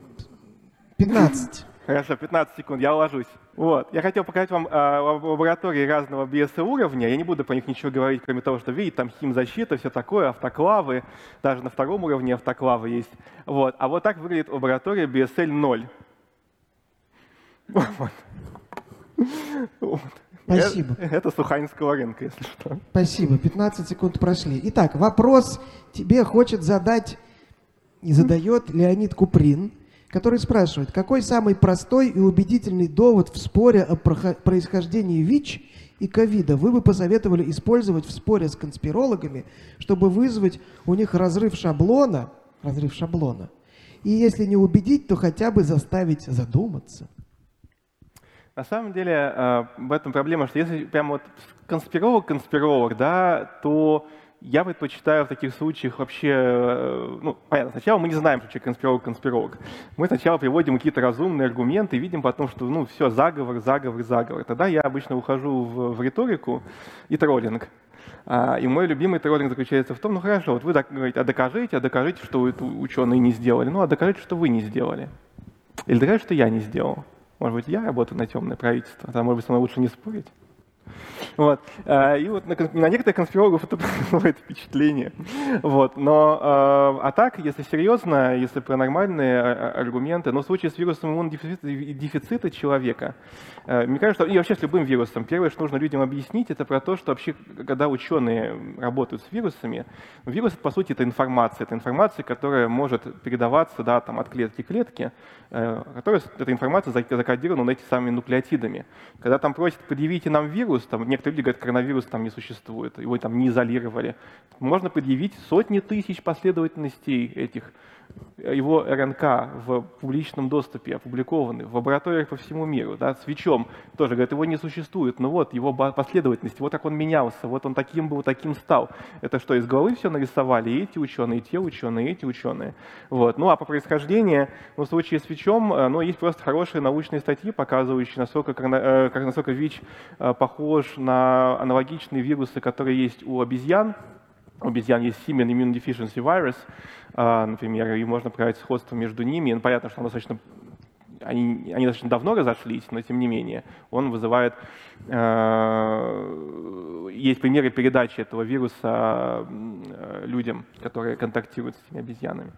S2: 15.
S3: Хорошо, 15 секунд, я уложусь. Вот. Я хотел показать вам э, лаборатории разного BSE уровня. Я не буду про них ничего говорить, кроме того, что видите, там химзащита, все такое, автоклавы, даже на втором уровне автоклавы есть. Вот. А вот так выглядит лаборатория BSL 0. Вот.
S2: вот. Спасибо.
S3: Это, это Суханинского рынка, если что.
S2: Спасибо. 15 секунд прошли. Итак, вопрос тебе хочет задать и задает Леонид Куприн, который спрашивает, какой самый простой и убедительный довод в споре о происхождении ВИЧ и ковида вы бы посоветовали использовать в споре с конспирологами, чтобы вызвать у них разрыв шаблона, разрыв шаблона, и если не убедить, то хотя бы заставить задуматься?
S3: На самом деле э, в этом проблема, что если прямо вот конспиролог-конспиролог, да, то я предпочитаю в таких случаях вообще, э, ну, понятно, сначала мы не знаем, что человек конспиролог-конспиролог. Мы сначала приводим какие-то разумные аргументы, видим потом, что, ну, все, заговор, заговор, заговор. Тогда я обычно ухожу в, в риторику и троллинг. А, и мой любимый троллинг заключается в том, ну хорошо, вот вы говорите, а докажите, а докажите, что ученые не сделали. Ну, а докажите, что вы не сделали. Или докажите, что я не сделал. Может быть, я работаю на темное правительство, тогда, может быть, со мной лучше не спорить. Вот. А, и вот на, на некоторых конспирологов это производит впечатление. Вот. Но, а, а так, если серьезно, если про нормальные а, аргументы, но в случае с вирусом иммунодефицита человека, мне кажется, что и вообще с любым вирусом, первое, что нужно людям объяснить, это про то, что вообще, когда ученые работают с вирусами, вирус, по сути, это информация. Это информация, которая может передаваться да, там, от клетки к клетке, э, которая, эта информация закодирована эти самыми нуклеотидами. Когда там просят, предъявите нам вирус, там, некоторые люди говорят, коронавирус там не существует, его там не изолировали. Можно предъявить сотни тысяч последовательностей этих его РНК в публичном доступе опубликованы в лабораториях по всему миру, да, с ВИЧом тоже, говорят, его не существует, но вот его последовательность, вот как он менялся, вот он таким был, таким стал. Это что, из головы все нарисовали и эти ученые, и те ученые, и эти ученые. Вот. Ну а по происхождению, ну, в случае с ВИЧом, э, ну, есть просто хорошие научные статьи, показывающие, насколько, э, как, насколько ВИЧ э, похож на аналогичные вирусы, которые есть у обезьян, обезьян есть Simian Immune Deficiency Virus, а, например, и можно показать сходство между ними. Ну, понятно, что он достаточно они, они достаточно давно разошлись, но тем не менее он вызывает... Э, есть примеры передачи этого вируса э, людям, которые контактируют с этими обезьянами.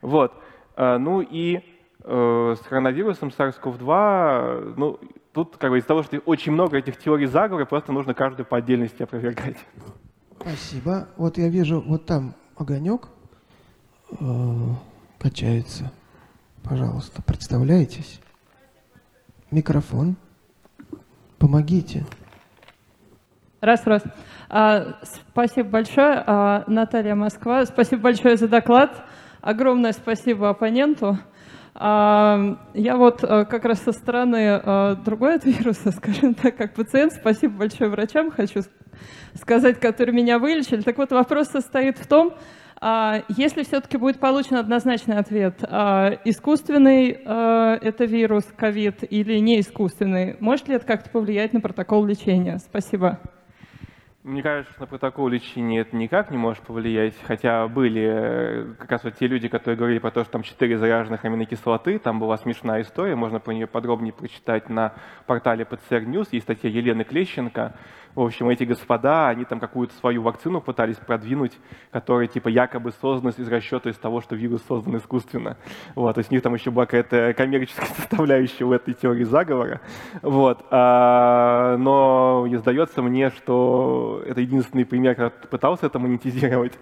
S3: Вот. Э, ну и с коронавирусом SARS-CoV-2, ну, тут как бы из-за того, что очень много этих теорий заговора, просто нужно каждую по отдельности опровергать.
S2: Спасибо. Вот я вижу, вот там огонек э, качается. Пожалуйста, представляетесь? Микрофон. Помогите.
S5: Раз, раз. А, спасибо большое, а, Наталья Москва. Спасибо большое за доклад. Огромное спасибо оппоненту. А, я вот а, как раз со стороны а, другой от вируса, скажем так, как пациент, спасибо большое врачам, хочу сказать, которые меня вылечили. Так вот, вопрос состоит в том, а, если все-таки будет получен однозначный ответ, а, искусственный а, это вирус, ковид или не искусственный, может ли это как-то повлиять на протокол лечения? Спасибо.
S3: Мне кажется, на протокол лечения это никак не может повлиять, хотя были э, как раз вот те люди, которые говорили про то, что там четыре заряженных аминокислоты, там была смешная история, можно по нее подробнее прочитать на портале PCR News, есть статья Елены Клещенко, в общем, эти господа, они там какую-то свою вакцину пытались продвинуть, которая типа якобы создана из расчета из того, что вирус создан искусственно. Вот, то есть у них там еще была какая-то коммерческая составляющая в этой теории заговора. Вот. А, но сдается мне, что это единственный пример, когда пытался это монетизировать.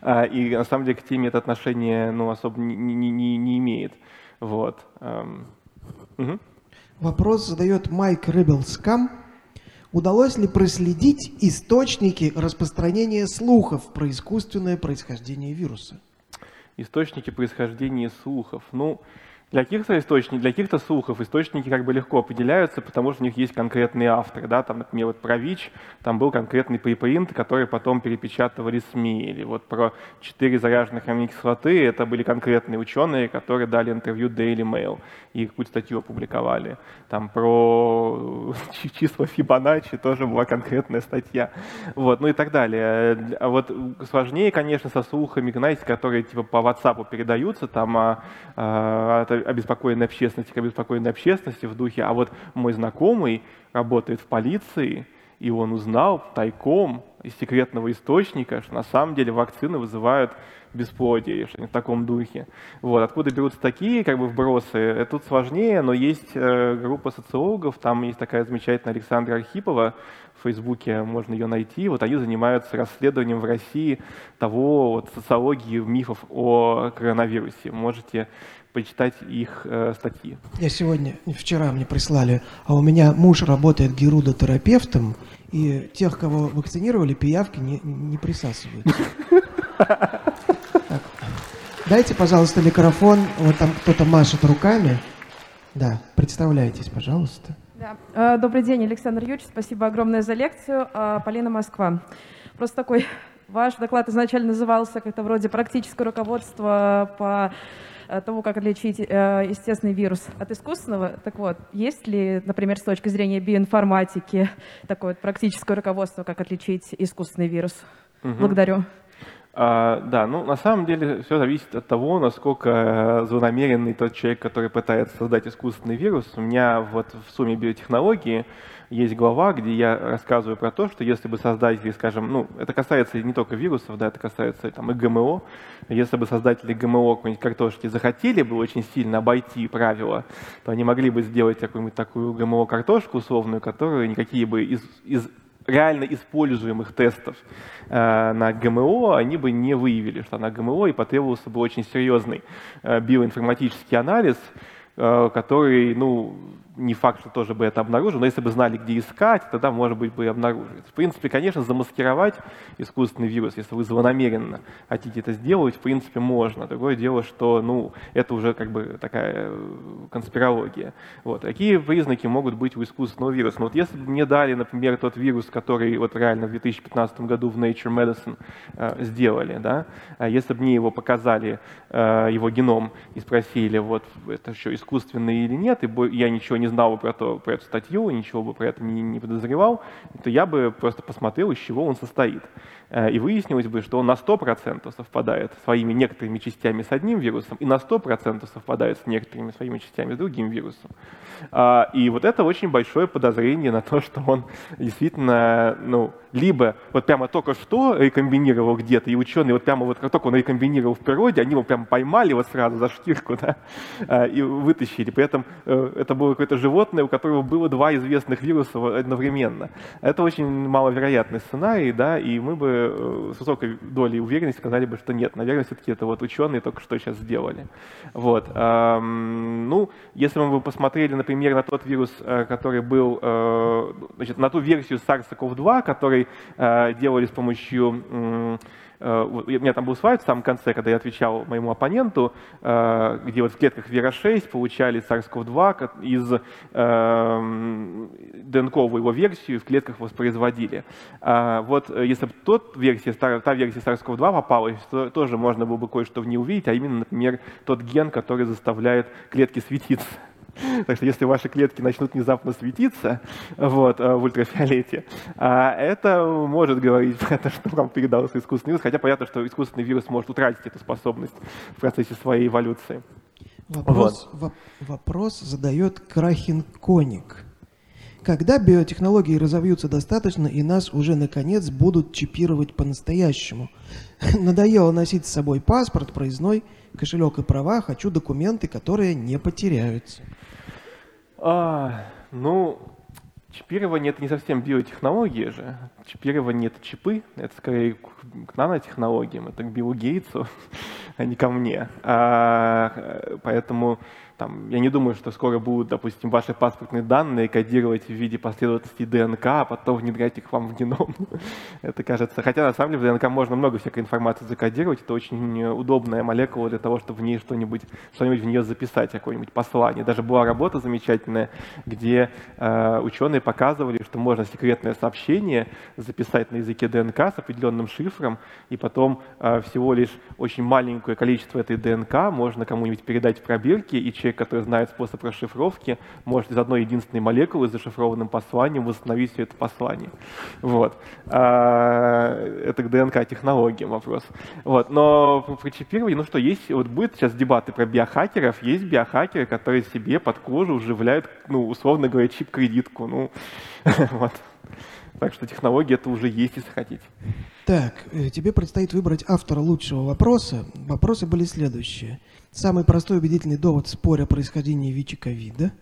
S3: А, и на самом деле к теме это отношение ну, особо не, не, не, не имеет. Вот.
S2: Угу. Вопрос задает Майк Рыбелскам. Удалось ли проследить источники распространения слухов про искусственное происхождение вируса?
S3: Источники происхождения слухов. Ну, для каких-то источников, для каких-то слухов источники как бы легко определяются, потому что у них есть конкретные авторы. Да? Там, например, вот про ВИЧ там был конкретный препринт, который потом перепечатывали СМИ. Или вот про четыре заряженных аминокислоты это были конкретные ученые, которые дали интервью Daily Mail и какую-то статью опубликовали. Там про числа Фибоначчи тоже была конкретная статья. Вот, ну и так далее. А вот сложнее, конечно, со слухами, знаете, которые типа по WhatsApp передаются, там а, а, обеспокоенной общественности к обеспокоенной общественности в духе, а вот мой знакомый работает в полиции, и он узнал тайком из секретного источника, что на самом деле вакцины вызывают бесплодие, что в таком духе. Вот. Откуда берутся такие как бы вбросы, это тут сложнее, но есть э, группа социологов, там есть такая замечательная Александра Архипова, в Фейсбуке можно ее найти. Вот они занимаются расследованием в России того вот, социологии мифов о коронавирусе. Можете почитать их э, статьи.
S2: Я сегодня, вчера мне прислали, а у меня муж работает герудотерапевтом, и тех, кого вакцинировали, пиявки не, не присасывают. Дайте, пожалуйста, микрофон. Вот там кто-то машет руками. Да, представляйтесь, пожалуйста.
S5: Да. Э, добрый день, Александр Юрьевич. Спасибо огромное за лекцию. Э, Полина Москва. Просто такой ваш доклад изначально назывался как-то вроде практическое руководство по того, как отличить э, естественный вирус от искусственного. Так вот, есть ли, например, с точки зрения биоинформатики такое вот практическое руководство, как отличить искусственный вирус? Угу. Благодарю.
S3: А, да, ну на самом деле все зависит от того, насколько э, злонамеренный тот человек, который пытается создать искусственный вирус. У меня вот в сумме биотехнологии есть глава, где я рассказываю про то, что если бы создатели, скажем, ну, это касается не только вирусов, да, это касается там, и ГМО, если бы создатели ГМО какой-нибудь картошки захотели бы очень сильно обойти правила, то они могли бы сделать какую-нибудь такую ГМО-картошку условную, которую никакие бы из, из реально используемых тестов э, на ГМО они бы не выявили, что она ГМО, и потребовался бы очень серьезный э, биоинформатический анализ, э, который, ну, не факт, что тоже бы это обнаружил, но если бы знали, где искать, тогда, может быть, бы и обнаружили. В принципе, конечно, замаскировать искусственный вирус, если вы злонамеренно хотите это сделать, в принципе, можно. Другое дело, что, ну, это уже как бы такая э, конспирология. Вот. Какие признаки могут быть у искусственного вируса? Ну, вот если бы мне дали, например, тот вирус, который вот реально в 2015 году в Nature Medicine э, сделали, да, а если бы мне его показали, э, его геном, и спросили, вот, это что, искусственный или нет, и я ничего не знал бы про, то, про эту статью, ничего бы про это не, не подозревал, то я бы просто посмотрел, из чего он состоит. Э, и выяснилось бы, что он на 100% совпадает своими некоторыми частями с одним вирусом и на 100% совпадает с некоторыми своими частями с другим вирусом. А, и вот это очень большое подозрение на то, что он действительно, ну, либо вот прямо только что рекомбинировал где-то, и ученые вот прямо вот как только он рекомбинировал в природе, они его прямо поймали вот сразу за штирку, да, а, и вытащили. При этом э, это было какое-то животное, у которого было два известных вируса одновременно. Это очень маловероятный сценарий, да, и мы бы э, с высокой долей уверенности сказали бы, что нет, наверное, все-таки это вот ученые только что сейчас сделали. Вот. Ну, если бы посмотрели, например, на тот вирус, э, который был, значит, на ту версию SARS-CoV-2, который э, делали с помощью э, у меня там был слайд в самом конце, когда я отвечал моему оппоненту, э, где вот в клетках Вера-6 получали SARS-CoV-2 из ДНКовую его версию в клетках воспроизводили. А вот если бы тот версия, та версия SARS-CoV-2 попалась, то тоже можно было бы кое-что в ней увидеть, а именно, например, тот ген, который заставляет клетки светиться. Так что если ваши клетки начнут внезапно светиться вот, э, в ультрафиолете, а, это может говорить про то, что вам передался искусственный вирус, хотя понятно, что искусственный вирус может утратить эту способность в процессе своей эволюции.
S2: Вопрос, вот. вопрос задает Крахин Коник. Когда биотехнологии разовьются достаточно и нас уже наконец будут чипировать по-настоящему? Надоело носить с собой паспорт, проездной, кошелек и права, хочу документы, которые не потеряются.
S3: А, ну, чипирование это не совсем биотехнология же. Чипирование это чипы, это скорее к нанотехнологиям, это к Биллу Гейтсу, а не ко мне. А, поэтому там, я не думаю, что скоро будут, допустим, ваши паспортные данные кодировать в виде последовательности ДНК, а потом внедрять их вам в геном. это кажется... Хотя, на самом деле, в ДНК можно много всякой информации закодировать. Это очень удобная молекула для того, чтобы в ней что-нибудь что в нее записать, какое-нибудь послание. Даже была работа замечательная, где э, ученые показывали, что можно секретное сообщение записать на языке ДНК с определенным шифром, и потом э, всего лишь очень маленькое количество этой ДНК можно кому-нибудь передать в пробирке, и человек, который знает способ расшифровки, может из одной единственной молекулы с зашифрованным посланием восстановить все это послание. Вот. А, это к ДНК-технологиям вопрос. Вот. Но про чипирование, ну что, есть, вот будет сейчас дебаты про биохакеров, есть биохакеры, которые себе под кожу вживляют, ну, условно говоря, чип-кредитку. Ну, вот. Так что технология это уже есть, если хотите.
S2: Так, э, тебе предстоит выбрать автора лучшего вопроса. Вопросы были следующие. Самый простой убедительный довод в споре о происхождении ВИЧ-ковида.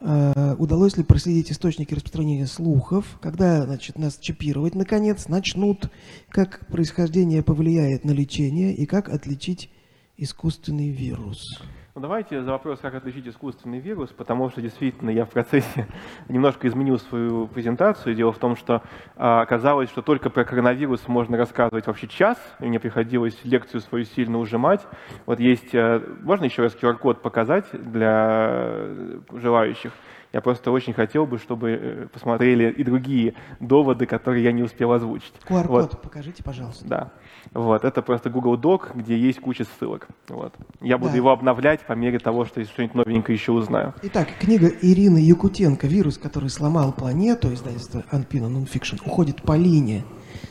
S2: Э, удалось ли проследить источники распространения слухов? Когда значит, нас чипировать, наконец, начнут? Как происхождение повлияет на лечение? И как отличить искусственный вирус?
S3: Ну, давайте за вопрос, как отличить искусственный вирус, потому что действительно я в процессе немножко изменил свою презентацию. Дело в том, что а, оказалось, что только про коронавирус можно рассказывать вообще час, и мне приходилось лекцию свою сильно ужимать. Вот есть, а, можно еще раз QR-код показать для желающих? Я просто очень хотел бы, чтобы э, посмотрели и другие доводы, которые я не успел озвучить.
S2: QR-код вот. покажите, пожалуйста.
S3: Да. Вот. Это просто Google Doc, где есть куча ссылок. Вот. Я буду да. его обновлять по мере того, что что-нибудь новенькое еще узнаю.
S2: Итак, книга Ирины Якутенко «Вирус, который сломал планету», издательство Anpina Nonfiction, уходит по линии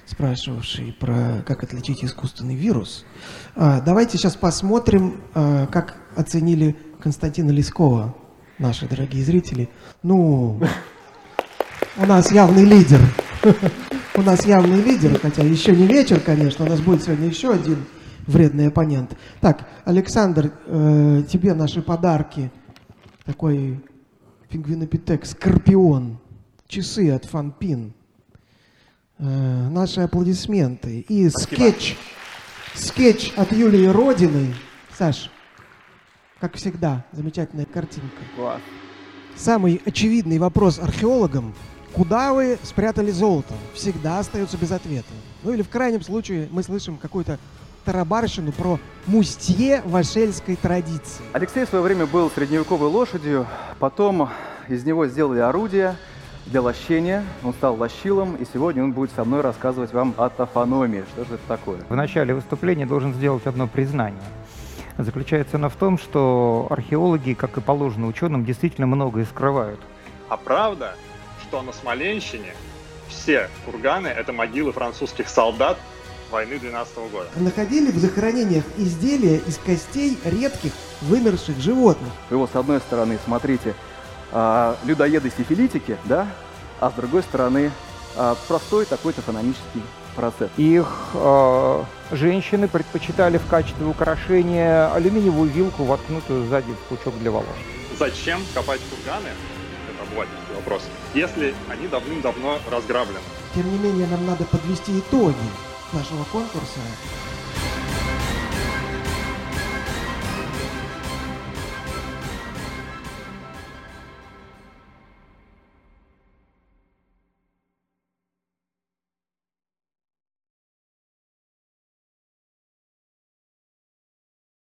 S2: спрашивавший про как отличить искусственный вирус. А, давайте сейчас посмотрим, а, как оценили Константина Лескова наши дорогие зрители. Ну, у нас явный лидер. У нас явный лидер, хотя еще не вечер, конечно. У нас будет сегодня еще один вредный оппонент. Так, Александр, э, тебе наши подарки. Такой пингвинопитек, скорпион, часы от Фанпин. Э, наши аплодисменты. И Спасибо. скетч, скетч от Юлии Родины. Саш, как всегда, замечательная картинка.
S3: Класс.
S2: самый очевидный вопрос археологам, куда вы спрятали золото, всегда остается без ответа. Ну или в крайнем случае мы слышим какую-то тарабарщину про мустье ашельской традиции.
S6: Алексей в свое время был средневековой лошадью, потом из него сделали орудие для лощения, он стал лощилом, и сегодня он будет со мной рассказывать вам о тофономии. Что же это такое?
S7: В начале выступления должен сделать одно признание. Заключается оно в том, что археологи, как и положено ученым, действительно многое скрывают.
S8: А правда, что на Смоленщине все курганы — это могилы французских солдат войны 12 года.
S2: Находили в захоронениях изделия из костей редких вымерших животных.
S6: Вот с одной стороны смотрите а, людоеды-сифилитики, да, а с другой стороны а, простой такой тофономический процесс.
S7: Их э, женщины предпочитали в качестве украшения алюминиевую вилку, воткнутую сзади в пучок для волос.
S8: Зачем копать курганы? Это обывательский вопрос. Если они давным-давно разграблены.
S2: Тем не менее, нам надо подвести итоги нашего конкурса.